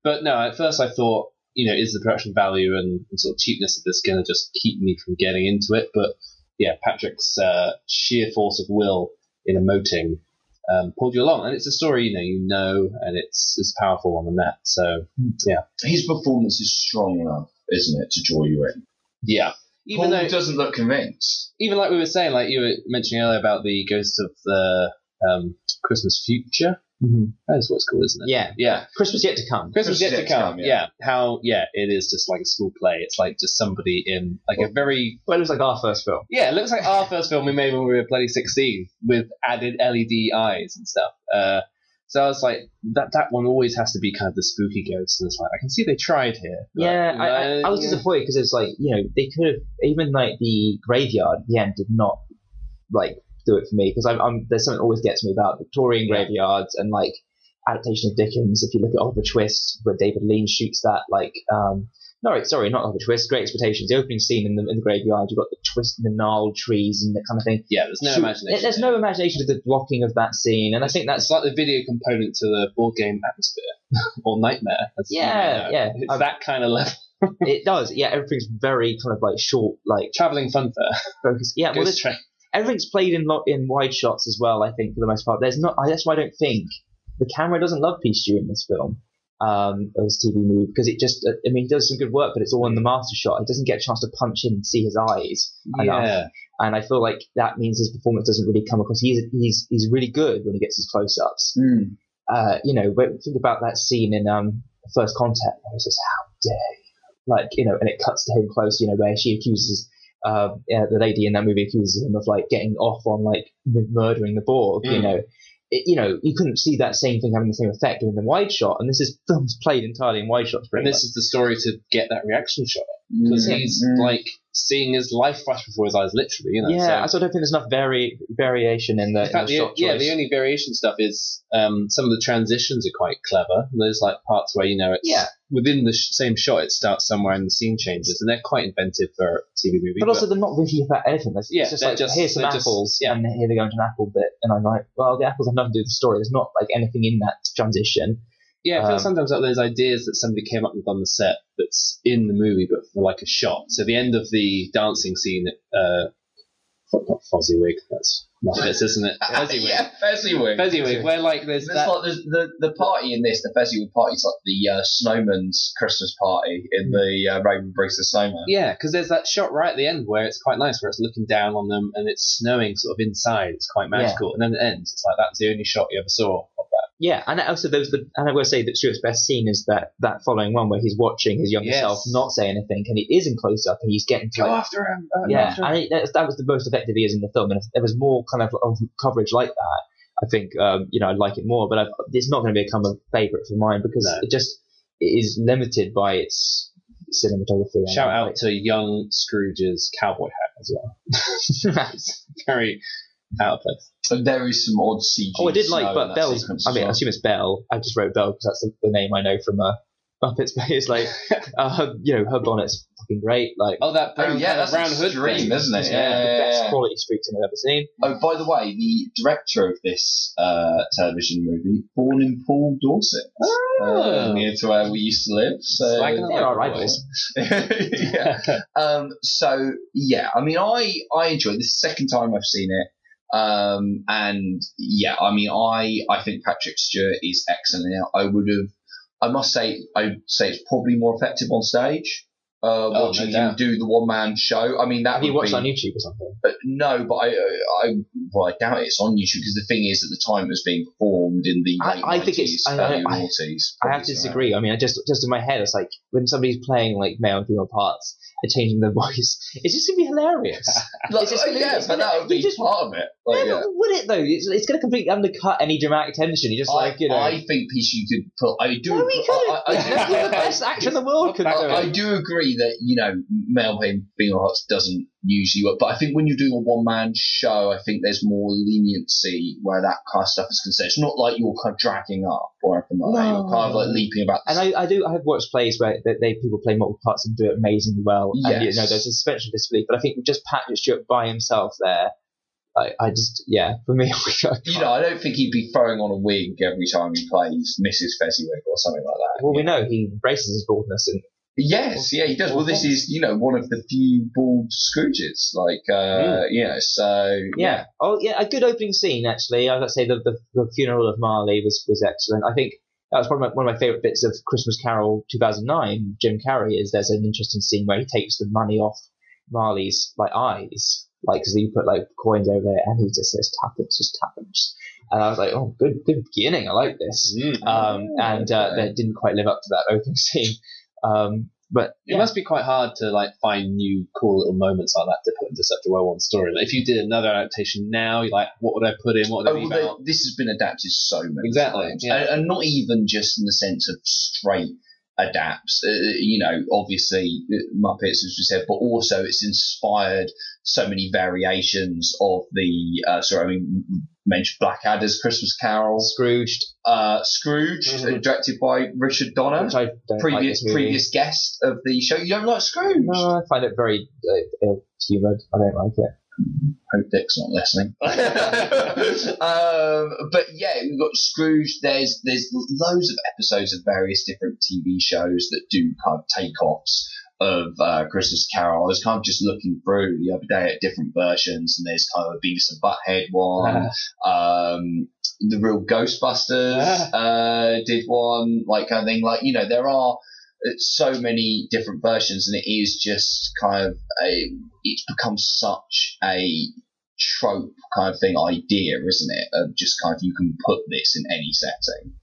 but no, at first I thought, you know, is the production value and, and sort of cheapness of this going to just keep me from getting into it? But yeah, Patrick's uh, sheer force of will in emoting um, pulled you along, and it's a story you know you know, and it's it's powerful on the net. So yeah, his performance is strong enough, isn't it, to draw you in? yeah. Even Paul though doesn't look convinced. even like we were saying, like you were mentioning earlier about the Ghost of the um, Christmas Future. Mhm. That's what it's called, isn't it? Yeah. Yeah. Christmas yet to come. Christmas yet to come. yeah. yeah. How, yeah, it is just like a school play. It's like just somebody in like a very, Well, it was like our first film. yeah, it looks like our first film we made when we were bloody 16 with added LED eyes and stuff. Uh, so I was like, that that one always has to be kind of the spooky ghost. And it's like, I can see they tried here. Yeah, I, I, I was uh, disappointed because it's like you know they could have even like the graveyard at the end did not like do it for me because I'm, I'm there's something that always gets me about Victorian graveyards and like adaptation of Dickens. If you look at Oliver Twist, where David Lean shoots that like um no, sorry, not Oliver Twist. Great Expectations. The opening scene in the in the graveyard. You've got the twist, the gnarled trees, and that kind of thing. Yeah, there's no Shoot, imagination. There's no imagination to the blocking of that scene, and I think that's It's like the video component to the board game atmosphere or nightmare. Yeah, yeah. It's I've- that kind of level. it does. Yeah, everything's very kind of like short, like Traveling fun fair. focus. Yeah, well, Ghost this, train. Everything's played in lo- in wide shots as well. I think for the most part, there's not. I, that's why I don't think the camera doesn't love Stew in this film. Um, TV movie because it just, I mean, he does some good work, but it's all in the master shot. He doesn't get a chance to punch in and see his eyes enough. Yeah. And I feel like that means his performance doesn't really come across. He's he's he's really good when he gets his close ups. Mm. Uh, you know, but think about that scene in um First Contact. where It says, "How dare you?" Like you know, and it cuts to him close. You know, where she accuses. Uh, yeah, the lady in that movie accuses him of like getting off on like m- murdering the Borg. You Mm. know, it, you know, you couldn't see that same thing having the same effect in the wide shot, and this is film's played entirely in wide shots. And Pretty this is the story to get that reaction shot. Mm. Because he's Mm. like seeing his life flash before his eyes, literally. You know. yeah, so- I sort of think there's enough vari- variation in the, In fact, the the, shot yeah, choice. the only variation stuff is um, some of the transitions are quite clever. There's like parts where you know it's Yeah. within the sh- same shot, it starts somewhere and the scene changes, and they're quite inventive for TV movie. But also, they're not really about anything. It's Yeah, it's just like, just- here's some they're just- apples, yeah. and here they go into an apple bit. And I'm like, well, the apples have nothing to do with the story. There's not like anything in that transition. Yeah, I feel um, sometimes like there's ideas that somebody came up with on the set that's in the movie, but for like a shot. So the end of the dancing scene, uh, not Fozziewig, that's Muppets, isn't it? Fezziwig. yeah, Fezziwig. Fezziwig, where like there's There's that. like there's the the party in this, the Fezziwig party is like the uh, Snowman's Christmas party in the uh, Raymond Briggs Snowman. Yeah, because there's that shot right at the end where it's quite nice, where it's looking down on them and it's snowing sort of inside. It's quite magical, and then it ends. It's like that's the only shot you ever saw of that. Yeah, and also there's the, and I will say that Stewart's best scene is that that following one where he's watching his younger Yes. self not say anything, and he is in close up, and he's getting to like, after him. uh, yeah, and it, that, was the most effective he is in the film, and if there was more kind of, of coverage like that, I think um, you know I'd like it more, but I've, it's not going to become a favourite for mine because No. it just it is limited by its cinematography. Shout like, out to young Scrooge's cowboy hat as well. That's very out of place. There is some odd CG. Oh, I did like, but Bell's. I mean, I assume it's Bell. I just wrote Bell because that's the, the name I know from uh, Muppets. But it's like, uh, her, you know, her bonnet's fucking great. Like, Oh, that brown, Oh, yeah, that's brown hood thing. isn't it? the Yeah, best yeah, yeah. quality streaks I've ever seen. Oh, by the way, the director of this uh, television movie, born in Poole Dorset, uh, near to where we used to live. So Slagging They're our rivals. yeah. Um, so yeah, I mean, I I enjoyed this the second time I've seen it. Um, and yeah, I mean, I I think Patrick Stewart is excellent. Now, I would have, I must say, I would say it's probably more effective on stage. Uh, no watching him doubt. do the one man show. I mean, that he watched be, on YouTube or something? but no, but I, I, well, I doubt it's on YouTube because the thing is, at the time it was being performed in the I- late I think it's- 90s, I- early I-. I have to disagree. I mean, I just just in my head, it's like when somebody's playing like male and female parts changing their voice, it's just gonna be hilarious. Like, It's just oh, gonna- yeah, it's but gonna- that would be just- part of it. Like, Yeah, yeah. would it though? It's, it's going to completely undercut any dramatic tension. You just like you know. I think PC could put. I do. no, we I, I. I, You're the best actor in the world. Could do I, I do agree that you know male female hearts doesn't usually work, but I think when you're doing a one man show, I think there's more leniency where that kind of stuff is concerned. It's not like you're kind of dragging up or anything like that. You're kind of like leaping about. And I, I do. I have watched plays where they, they people play multiple parts and do it amazingly well. And you know, there's a suspension of disbelief. But I think just Patrick Stewart by himself there, I, I just yeah, for me, you know, I don't think he'd be throwing on a wig every time he plays Mrs. Fezziwig or something like that. Well, we know he embraces his baldness, and Yes, yeah, he does. Well, this is, you know, one of the few bald Scrooges. Like, uh, you know, so. yeah. Oh, yeah, a good opening scene actually. I would say the, the the funeral of Marley was was excellent. I think that was probably my, one of my favorite bits of Christmas Carol 2009. Jim Carrey is there's an interesting scene where he takes the money off Marley's like eyes, like because you put like coins over it, and he just says "Tuppence, just Tuppence," and I was like, oh, good, good beginning. I like this. Mm. Um, and uh, they didn't quite live up to that opening scene. Um, but It must be quite hard to like find new cool little moments like that to put into such a well-worn story. Like, if you did another adaptation now, you're like, what would I put in? What would I Oh, well, they- this has been adapted so many Exactly, times, yeah. and, and not even just in the sense of straight adapts. Uh, you know, obviously uh, Muppets, as we said, but also it's inspired so many variations of the. Uh, sorry, I mean, mentioned Blackadder's Christmas Carol, Scrooged, uh, Scrooge, Mhm. uh, directed by Richard Donner, which I don't like previous previous guest of the show. You don't like Scrooge? No, I find it very uh, ill humoured. I don't like it. Hope Dick's not listening. um, but yeah, we've got Scrooge. There's there's loads of episodes of various different TV shows that do kind of takeoffs of uh, Christmas Carol. I was kind of just looking through the other day at different versions, and there's kind of a Beavis and Butthead one. um, the real Ghostbusters uh, did one, like kind of thing. Like you know, there are so many different versions, and it is just kind of a. It's become such a trope kind of thing idea, isn't it? Of just kind of you can put this in any setting.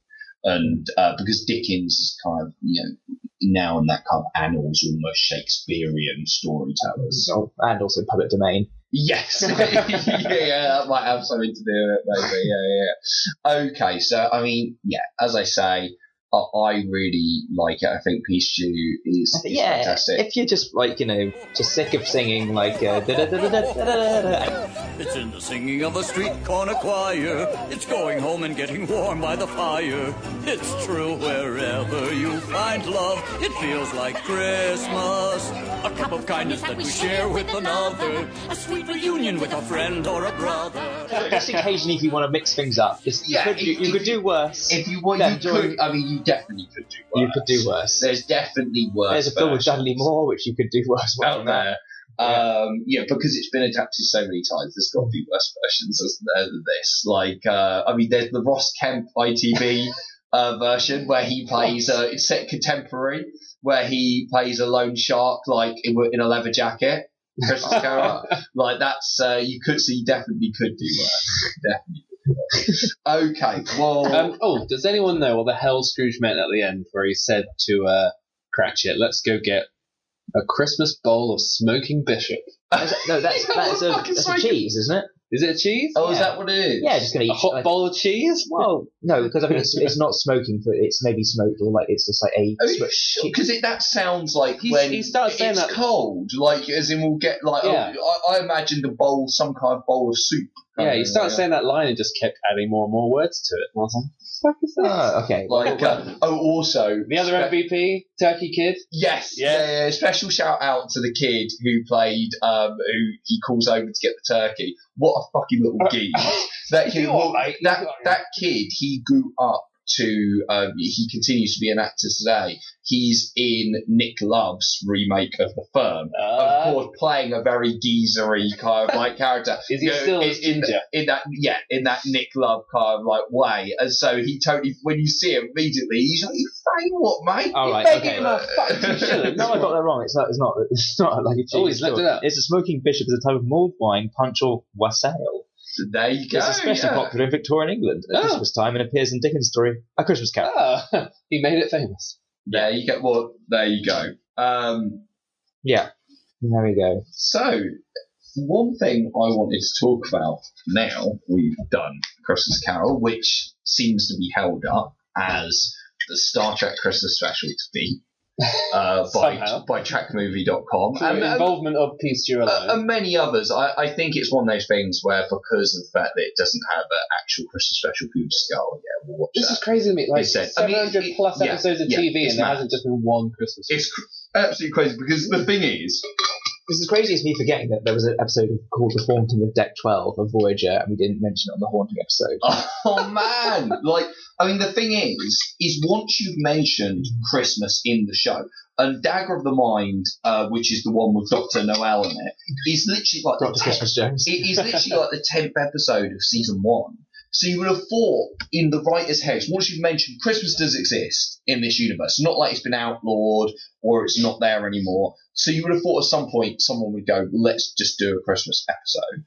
And uh, because Dickens is kind of, you know, now in that kind of annals, almost Shakespearean storytellers. So, and also public domain. Yes. yeah, yeah, that might have something to do with it, maybe. Yeah, yeah. Okay, so, I mean, yeah, as I say, I, I really like it. I think Peace Stew is, is yeah, fantastic. if you're just like you know just sick of singing like uh, It's in the singing of a street corner choir. It's going home and getting warm by the fire. It's true wherever you find love. It feels like Christmas. A cup of kindness that we share with another. A sweet reunion with a friend or a brother. Just occasionally if you want to mix things up, just, Yeah, you, could, you, if- you could if- do worse. if you want, you could, I mean, you definitely could do worse. you could do worse. There's definitely worse. There's a film with versions. Dudley Moore which you could do worse out than that. there. Um, yeah, because it's been adapted so many times, there's got to be worse versions isn't there, than this. Like, uh, I mean, there's the Ross Kemp ITV uh, version where he plays, uh, it's set contemporary, where he plays a loan shark, like in, in a leather jacket. Christmas Carol, like that's uh, you could, so you definitely could do worse. Definitely. Could do worse. Okay, well, Um, oh, does anyone know what the hell Scrooge meant at the end, where he said to uh, Cratchit, "Let's go get a Christmas bowl of smoking bishop"? Is no, that's that's a, that's a cheese, isn't it? Is it a cheese? oh, is yeah. that what it is? Yeah, just gonna eat a hot like- bowl of cheese? Well, no, because I mean it's, it's not smoking, but it's maybe smoked or like it's just like a. Are you smoke- sure? Because that sounds like He's- when he started saying it's that- cold, like as in we'll get like. Oh, yeah. Oh, I, I imagined a bowl, some kind of bowl of soup. Yeah, he started saying that line and just kept adding more and more words to it. And I was like, "Fuck is that?" Oh, okay. Like, uh, oh, also the other spe- MVP, Turkey Kid. Yes, Yeah. yeah. yeah, Special shout out to the kid who played, um, who he calls over to get the turkey. What a fucking little geek! That kid, You are, well, mate. that that kid, he grew up to. Um, he continues to be an actor today. He's in Nick Love's remake of The Firm. Uh, of course, playing a very geezery kind of like character. Is he You know, still in, in, ginger? in that yeah in that Nick Love kind of like way? And so he totally when you see him immediately, he's like, "You saying what, mate? All You're right, begging okay. him a fucking shilling." No, I got that wrong. It's not. It's not. It's not like a cheese. Oh, looked it up. It's a smoking bishop. It's a type of mulled wine, punch or wassail. There you go. It's especially yeah. popular in Victorian England at Oh. Christmas time and appears in Dickens' story A Christmas Carol. Oh, he made it famous. There you go. Well, there you go. Um, Yeah. There we go. so one thing I wanted to talk about now we've done Christmas Carol, which seems to be held up as the Star Trek Christmas special to be uh, by Somehow. by TrekMovie.com. Through And- and- involvement of Peace Stew Uh, and many others. I, I think it's one of those things where, because of the fact that it doesn't have an actual Christmas special, people just go, "Oh yeah, we'll watch this that." is crazy to me. Like said- I mean, 700 it- plus yeah, episodes of yeah, TV, it's and there mad. hasn't just been one Christmas. It's cr- absolutely crazy because the thing is, This is crazy. It's me forgetting that there was an episode called The Haunting of Deck 12 of Voyager, and we didn't mention it on the Haunting episode. oh man, like I mean, the thing is, is once you've mentioned Christmas in the show, and Dagger of the Mind, uh, which is the one with Doctor Noel in it, is literally like Dr. te- Christmas Jones. It is literally like the tenth episode of season one. So you would have thought in the writer's head, once you've mentioned Christmas does exist in this universe, it's not like it's been outlawed or it's not there anymore. So you would have thought at some point someone would go, let's just do a Christmas episode.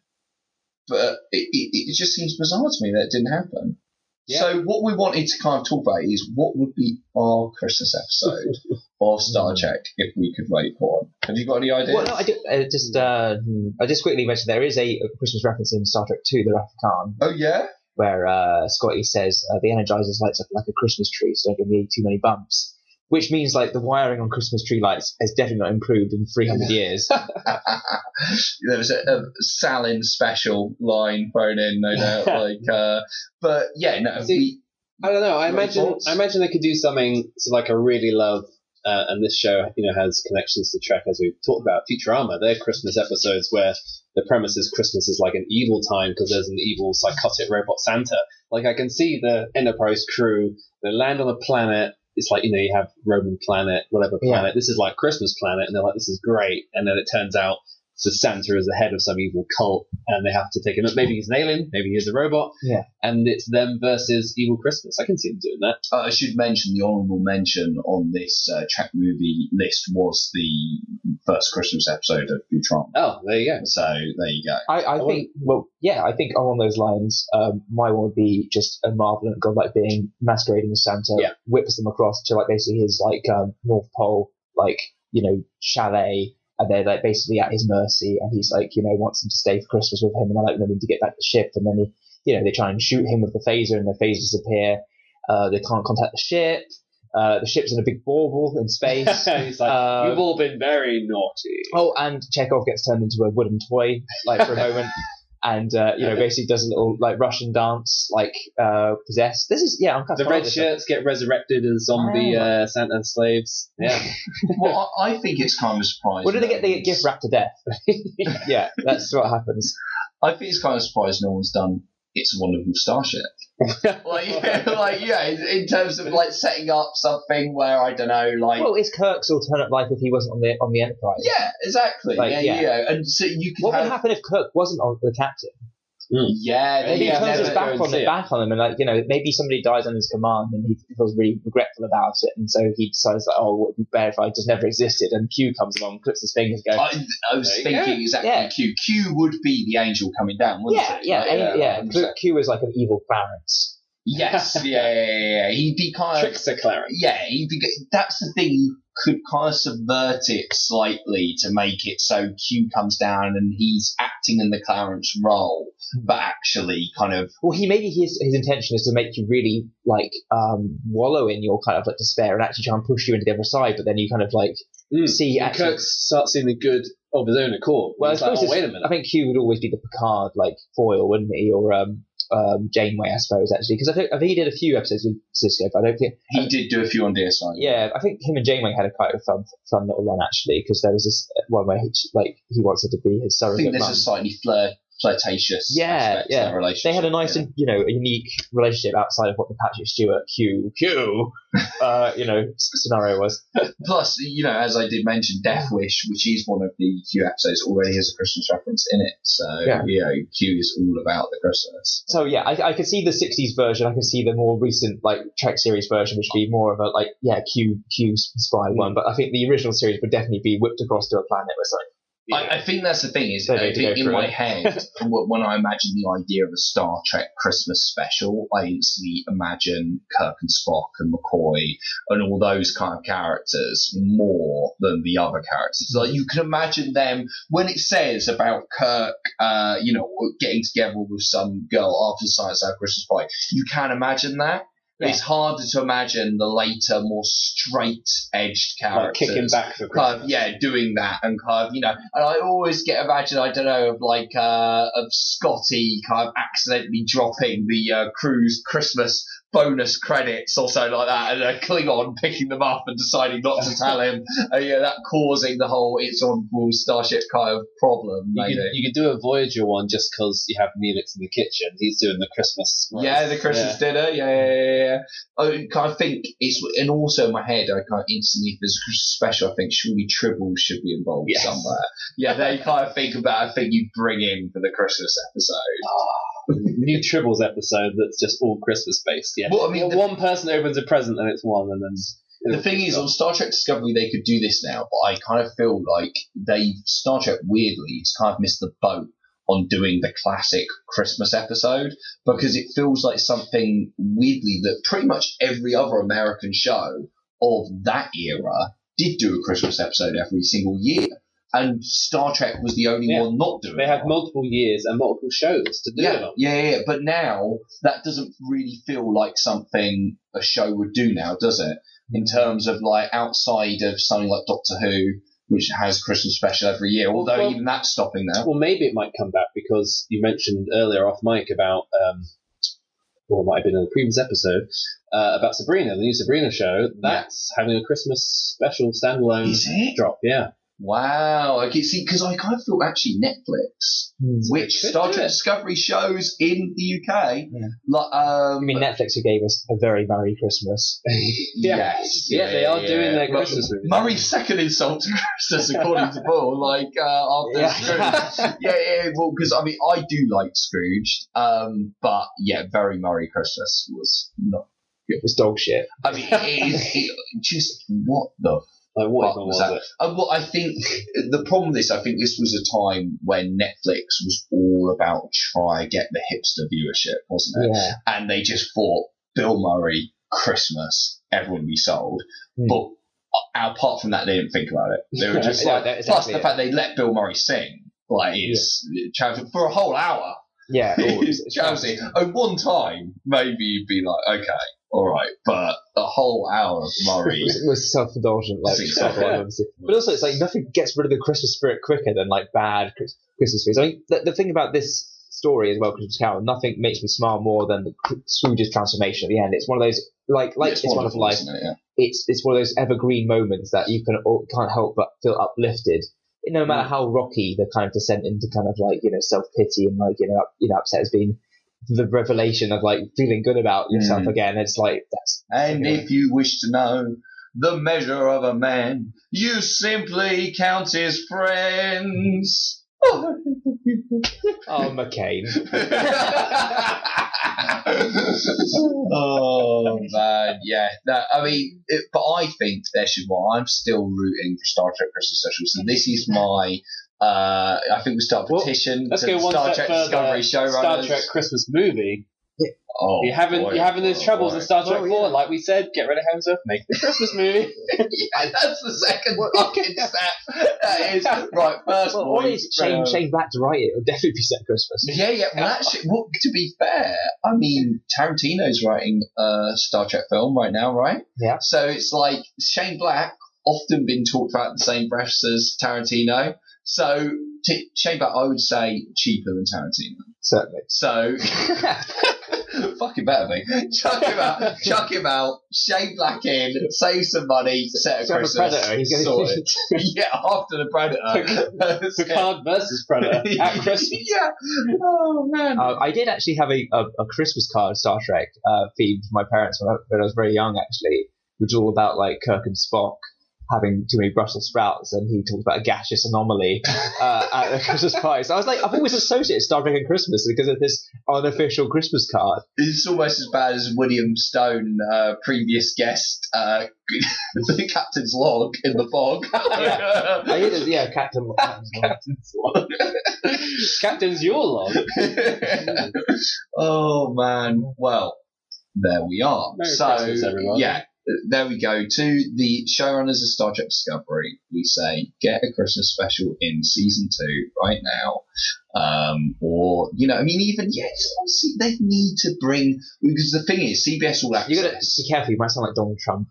But it, it, it just seems bizarre to me that it didn't happen. Yeah. So what we wanted to kind of talk about is what would be our Christmas episode of Star Trek if we could write one. Have you got any ideas? Well, no, I did, uh, just uh, I just quickly mentioned there is a, Christmas reference in Star Trek 2, The Wrath of Khan, oh yeah? Where uh, Scotty says uh, the Energizers lights up like a Christmas tree, so don't give me too many bumps. which means like the wiring on Christmas tree lights has definitely not improved in 300 years. there was a, a Salin special line thrown in, no doubt. like, uh, but yeah, no, See, we, I don't know. I imagine thoughts? I imagine they could do something so like I really love, uh, and this show you know has connections to Trek as we've talked about Futurama. Their Christmas episodes where the premise is Christmas is like an evil time because there's an evil psychotic robot Santa. Like I can see the Enterprise crew. They land on a planet. It's like you know you have Roman planet, whatever Yeah. planet. This is like Christmas planet, and they're like this is great. And then it turns out. So Santa is the head of some evil cult, and they have to take him. Up. Maybe he's an alien, maybe he's a robot, Yeah. and it's them versus Evil Christmas. I can see them doing that. uh, I should mention the honourable mention on this uh, TrekMovie list was the first Christmas episode of Futurama. Oh, there you go. So there you go. I, I think, well, yeah, I think along those lines, um, my one would be just a malevolent god like being masquerading as Santa, Yeah. whips them across to like basically his like um, North Pole, like you know chalet, and they're like basically at his mercy, and he's like you know wants them to stay for Christmas with him, and they're like wanting to get back to the ship, and then he, you know they try and shoot him with the phaser, and the phasers disappear. Uh, they can't contact the ship. Uh, the ship's in a big bauble in space. He's like, Uh, you've all been very naughty. Oh, and Chekov gets turned into a wooden toy, like for a moment, and uh, you know basically does a little like Russian dance, like uh, possessed. This is yeah, I'm kind The of red shirts get resurrected as zombie Oh. uh, Santa slaves. Yeah. well, I, I think it's kind of surprising. What do they get? They get gift wrapped to death. yeah, that's what happens. I think it's kind of surprising no one's done It's a Wonderful Starship. Like, yeah, like, yeah, in in terms of like setting up something where I don't know, like, Well, it's Kirk's alternate life if he wasn't on the on the Enterprise. yeah, exactly, Like, yeah, yeah. yeah, and so you can What have, would happen if Kirk wasn't on the captain? Mm. yeah, Maybe yeah, he turns his back on see it, it. back on him, and like you know, maybe somebody dies on his command, and he feels really regretful about it, and so he decides like, oh, it would be better if I just never existed. And Q comes along, clips his fingers, and goes, I, I was thinking go. exactly Yeah. Q. Q would be the angel coming down, wouldn't yeah, it? yeah, Like, and- yeah. 100%. Q- Q is like an evil Clarence. Yes, yeah, yeah, yeah, yeah. He'd be kind of Trickster Clarence. yeah, he'd be, that's the thing. You could kind of subvert it slightly to make it so Q comes down and he's acting in the Clarence role, but actually kind of Well, he maybe his his intention is to make you really like um wallow in your kind of like despair and actually try and push you into the other side, but then you kind of like Mm. see And actually. Kirk starts seeing the good of his own accord. Well, I He's like, suppose oh, wait a minute. I think Q would always be the Picard like foil, wouldn't he, or um um Janeway, I suppose actually, because I think I think he did a few episodes with Sisko, but I don't think. he did do a few on DSI. Yeah, I think him and Janeway had a quite a fun, fun little run actually, because there was this one where he like he wants her to be his surrogate. I surrogate think there's mum. a slightly flirt, flirtatious Yeah, aspect yeah. to their relationship. They had a nice, yeah. and you know, a unique relationship outside of what the Patrick Stewart Q Q, uh, you know, scenario was. Plus, you know, as I did mention, Death Wish, which is one of the Q episodes, already has a Christmas reference in it. So, Yeah. you know, Q is all about the Christmas. So yeah, I, I could see the '60s version. I could see the more recent like Trek series version, which would be more of a like yeah Q Q inspired one. But I think the original series would definitely be whipped across to a planet where something. I, I think that's the thing is, I think in my head, when I imagine the idea of a Star Trek Christmas special, I instantly imagine Kirk and Spock and McCoy and all those kind of characters more than the other characters. Like you can imagine them when it says about Kirk, uh, you know, getting together with some girl after the science hour Christmas party. You can imagine that. Yeah. It's harder to imagine the later, more straight-edged like characters kicking back for kind of yeah doing that and kind of you know and I always get imagine I don't know of like uh of Scotty kind of accidentally dropping the uh, cruise Christmas bonus credits or something like that and a Klingon picking them up and deciding not to tell him uh, yeah that causing the whole it's on full starship kind of problem You maybe could, you could do a Voyager one just because you have Neelix in the kitchen. He's doing the Christmas. Yeah, the Christmas dinner. Yeah, yeah, yeah, yeah. I kind of think it's, and also in my head, I kind of instantly, if there's a Christmas special, I think surely Tribble should be involved Yes. somewhere. Yeah, they kind of think about. I think you bring in for the Christmas episode. New Tribbles episode that's just all Christmas based. Yeah. Well, I mean, One- the- one person opens a present and it's one, and then The thing is, on Star Trek Discovery, they could do this now, but I kind of feel like they Star Trek weirdly has kind of missed the boat on doing the classic Christmas episode because it feels like something weirdly that pretty much every other American show of that era did do a Christmas episode every single year, and Star Trek was the only Yeah. one not doing. It. They it. have multiple years and multiple shows to do it Yeah, on. yeah, yeah, yeah. But now that doesn't really feel like something a show would do now, does it? in terms of like outside of something like Doctor Who, which has a Christmas special every year. Although Well- even that's stopping now. Well, maybe it might come back because you mentioned earlier off mic about, um, or it might have been in the previous episode, uh, about Sabrina, the new Sabrina show. That's having a Christmas special standalone it? drop. Yeah. Wow. Okay. See, because I kind of thought actually Netflix, which Could Star Trek. Discovery shows in the UK, Yeah. like um, I mean, Netflix who gave us a very Merry Christmas. yes, Yeah, they are doing their Christmas movies. Murray's second insult to Christmas, according to Paul, like uh, after Yeah. Scrooge. Yeah, yeah. Well, because I mean, I do like Scrooge, um, but yeah, very Murray Christmas was not. It was dog shit. I mean, it is it, just what the Like, what even was was that? it? Uh, well, I think the problem with this, I think this was a time when Netflix was all about try get the hipster viewership, wasn't it? Yeah. And they just thought Bill Murray Christmas, everyone would be sold. Hmm. But uh, apart from that, they didn't think about it. They were just Yeah, like, that- plus the it. fact they let Bill Murray sing, like it's charity for a whole hour. Yeah. oh, It's it's- charity. At one time, maybe you'd be like, okay, all right, but a whole hour of Murray. It was self-indulgent, like Sing stuff obviously. But also, it's like nothing gets rid of the Christmas spirit quicker than like bad Chris- Christmas feast. I mean, the, the thing about this story as well, Christmas Carol, nothing makes me smile more than the Scrooge's transformation at the end. It's one of those like like It's it's, Wonderful Life. it? Yeah. It's it's one of those evergreen moments that you can can't help but feel uplifted. No Mm. matter how rocky the kind of descent into kind of like you know self pity and like you know up, you know upset has been, the revelation of like feeling good about yourself Mm. again. It's like that's And if you wish to know the measure of a man, you simply count his friends. oh McCain. oh man, yeah. No, I mean, it, but I think there should. Well, I'm still rooting for Star Trek Christmas Special. So this is my. Uh, I think we start a Well, petition Let's to go the one Star step Trek further. Discovery Star. Trek Christmas movie. Oh, you having boy, you having those oh, troubles boy. in Star Trek Oh, 4, yeah. like we said, get rid of Hemsworth, make the Christmas movie. yeah, that's the second fucking step. That is right. First, Well, all boys, these Shane, uh, Shane Black to write it. It would definitely be set Christmas. Yeah, yeah. Well, actually, well, to be fair, I mean, Tarantino's writing a Star Trek film right now, right? Yeah. So it's like Shane Black, often been talked about in the same breath as Tarantino. So t- Shane Black, I would say, cheaper than Tarantino. Certainly. So fucking better me. Chuck him out. Chuck him out. Shane Black in. Save some money. Set a Christmas. Predator, he's gonna- sorted. yeah, after the Predator. Picard versus Predator at Christmas. yeah. Oh man. Uh, I did actually have a, a, a Christmas card Star Trek uh, themed for my parents when I, when I was very young, actually, which was all about like Kirk and Spock having too many Brussels sprouts, and he talked about a gaseous anomaly uh, at the Christmas party. So I was like, I've always associated Star Trek and Christmas because of this unofficial Christmas card. It's almost as bad as William Stone, uh, previous guest, uh, the captain's log in the fog. I did yeah, Captain. Captain's log. Captain's your log. oh man. Well, there we are. Merry so Christmas, everyone. yeah, there we go. To the showrunners of Star Trek Discovery, we say get a Christmas special in season two right now. Um, or you know, I mean, even yes, honestly, they need to bring because the thing is, CBS All Access. You gotta be careful. You might sound like Donald Trump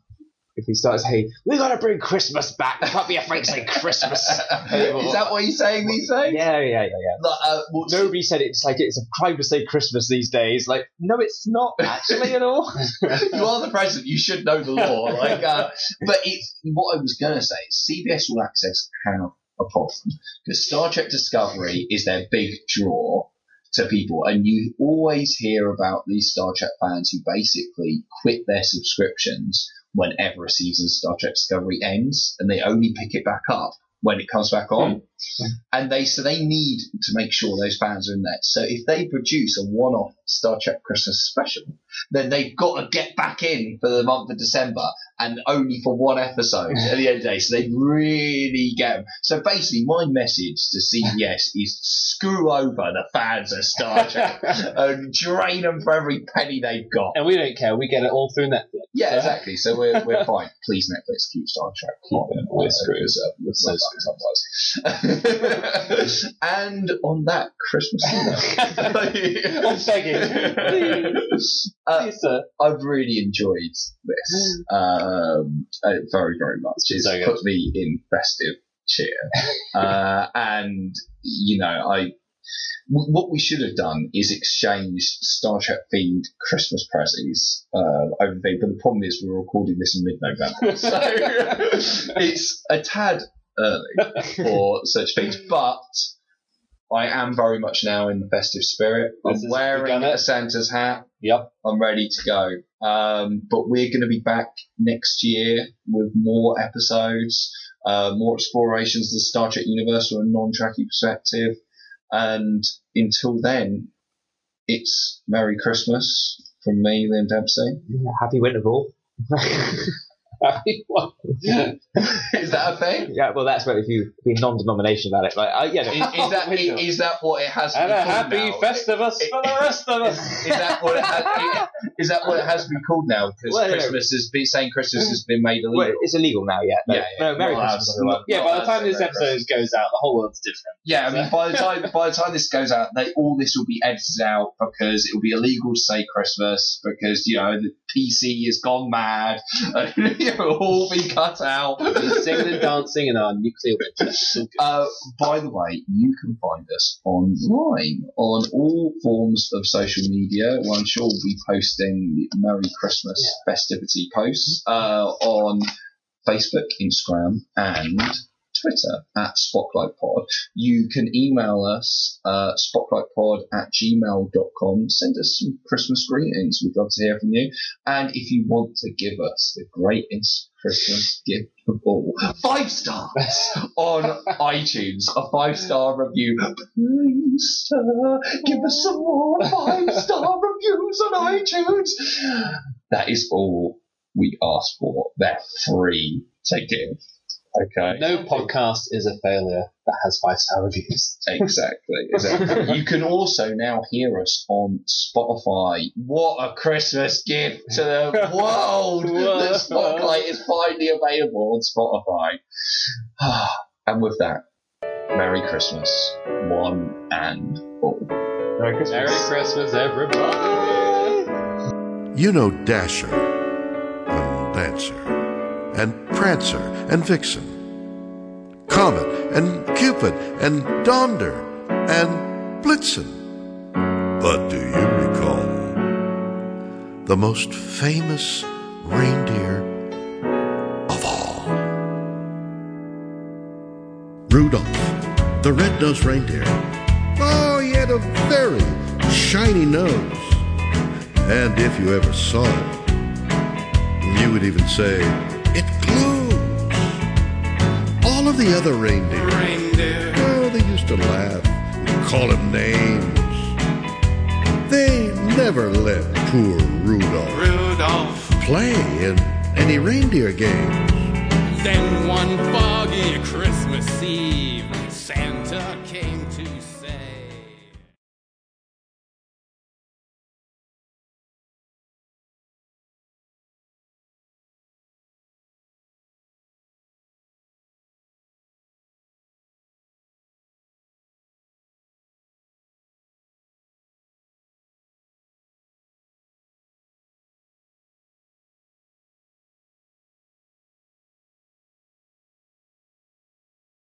if he starts saying, "We gotta bring Christmas back." You can't be afraid to say Christmas. is that what you're saying these days? Yeah, yeah, yeah, yeah. Like, uh, well, Nobody said it's like it's a crime to say Christmas these days. Like, no, it's not actually at all. you are the president. You should know the law. Like, uh, but it's what I was going to say. CBS All Access have a problem because Star Trek Discovery is their big draw to people, and you always hear about these Star Trek fans who basically quit their subscriptions whenever a season of Star Trek Discovery ends, and they only pick it back up when it comes back on. Hmm. And they so they need to make sure those fans are in there. So if they produce a one-off Star Trek Christmas special, then they've got to get back in for the month of December and only for one episode at the end of the day. So they really get them. So basically, my message to CBS is screw over the fans of Star Trek and drain them for every penny they've got. And we don't care. We get it all through Netflix. Yeah, exactly. So we're, we're fine. Please, Netflix, keep Star Trek. screwed. Uh, we're so screwed. and on that Christmas Eve, I'm begging. Please. Uh, Please, sir. I've really enjoyed this um, uh, very, very much. It's So put me in festive cheer, uh, and you know, I w- what we should have done is exchanged Star Trek themed Christmas presents uh, over the. But the problem is we're recording this in mid-November, so it's a tad early for such things, but. I am very much now in the festive spirit. This I'm wearing you got it. a Santa's hat. Yep. I'm ready to go. Um, but we're going to be back next year with more episodes, uh, more explorations of the Star Trek universe from a non-Trekkie perspective. And until then, it's Merry Christmas from me, Liam Dempsey. Happy Winter Winterval. Is that a thing? yeah, well, that's what if you be non-denomination about it. Like, I, yeah, no, Is, is that is that what it has to And be a called happy now? Festivus It- for the rest of us. Is that what it has? Is that what it has to be called now? Because Well, no. Christmas has been saying Christmas has been made illegal. Well, it's illegal now, yeah. No, Yeah, yeah. no Merry Well, Christmas, not- Yeah, by the time this that's episode goes out, the whole world's different. Yeah, I mean, by the time by the time this goes out, they all this will be edited out because it will be illegal to say Christmas because you know the PC has gone mad. it will all be cut out. We're singing and dancing in our nuclear winter. Uh, by the way, you can find us online on all forms of social media. Well, I'm sure we'll be posting Merry Christmas festivity posts uh, on Facebook, Instagram, and Twitter at Spotlight Pod. You can email us uh, spotlightpod at gmail.com. Send us some Christmas greetings. We'd love to hear from you. And if you want to give us the greatest Christmas gift of all, five stars on iTunes, a five star review. Please, sir, give us some more five star reviews on iTunes. That is all we ask for. They're free to give. Okay. No podcast is a failure that has five star reviews. Exactly, exactly. you can also now hear us on Spotify. What a Christmas gift to the world! that Spotlight is finally available on Spotify. and with that, Merry Christmas, one and all. Merry Christmas. Merry Christmas, everybody! You know Dasher and Dancer and Prancer and Vixen, Comet and Cupid and Donder and Blitzen. But do you recall the most famous reindeer of all? Rudolph, the red-nosed reindeer. Oh, he had a very shiny nose. And if you ever saw it, you would even say, of the other reindeer, oh, they used to laugh and call him names. They never let poor Rudolph, Rudolph. play in any reindeer games. Then one foggy Christmas Eve,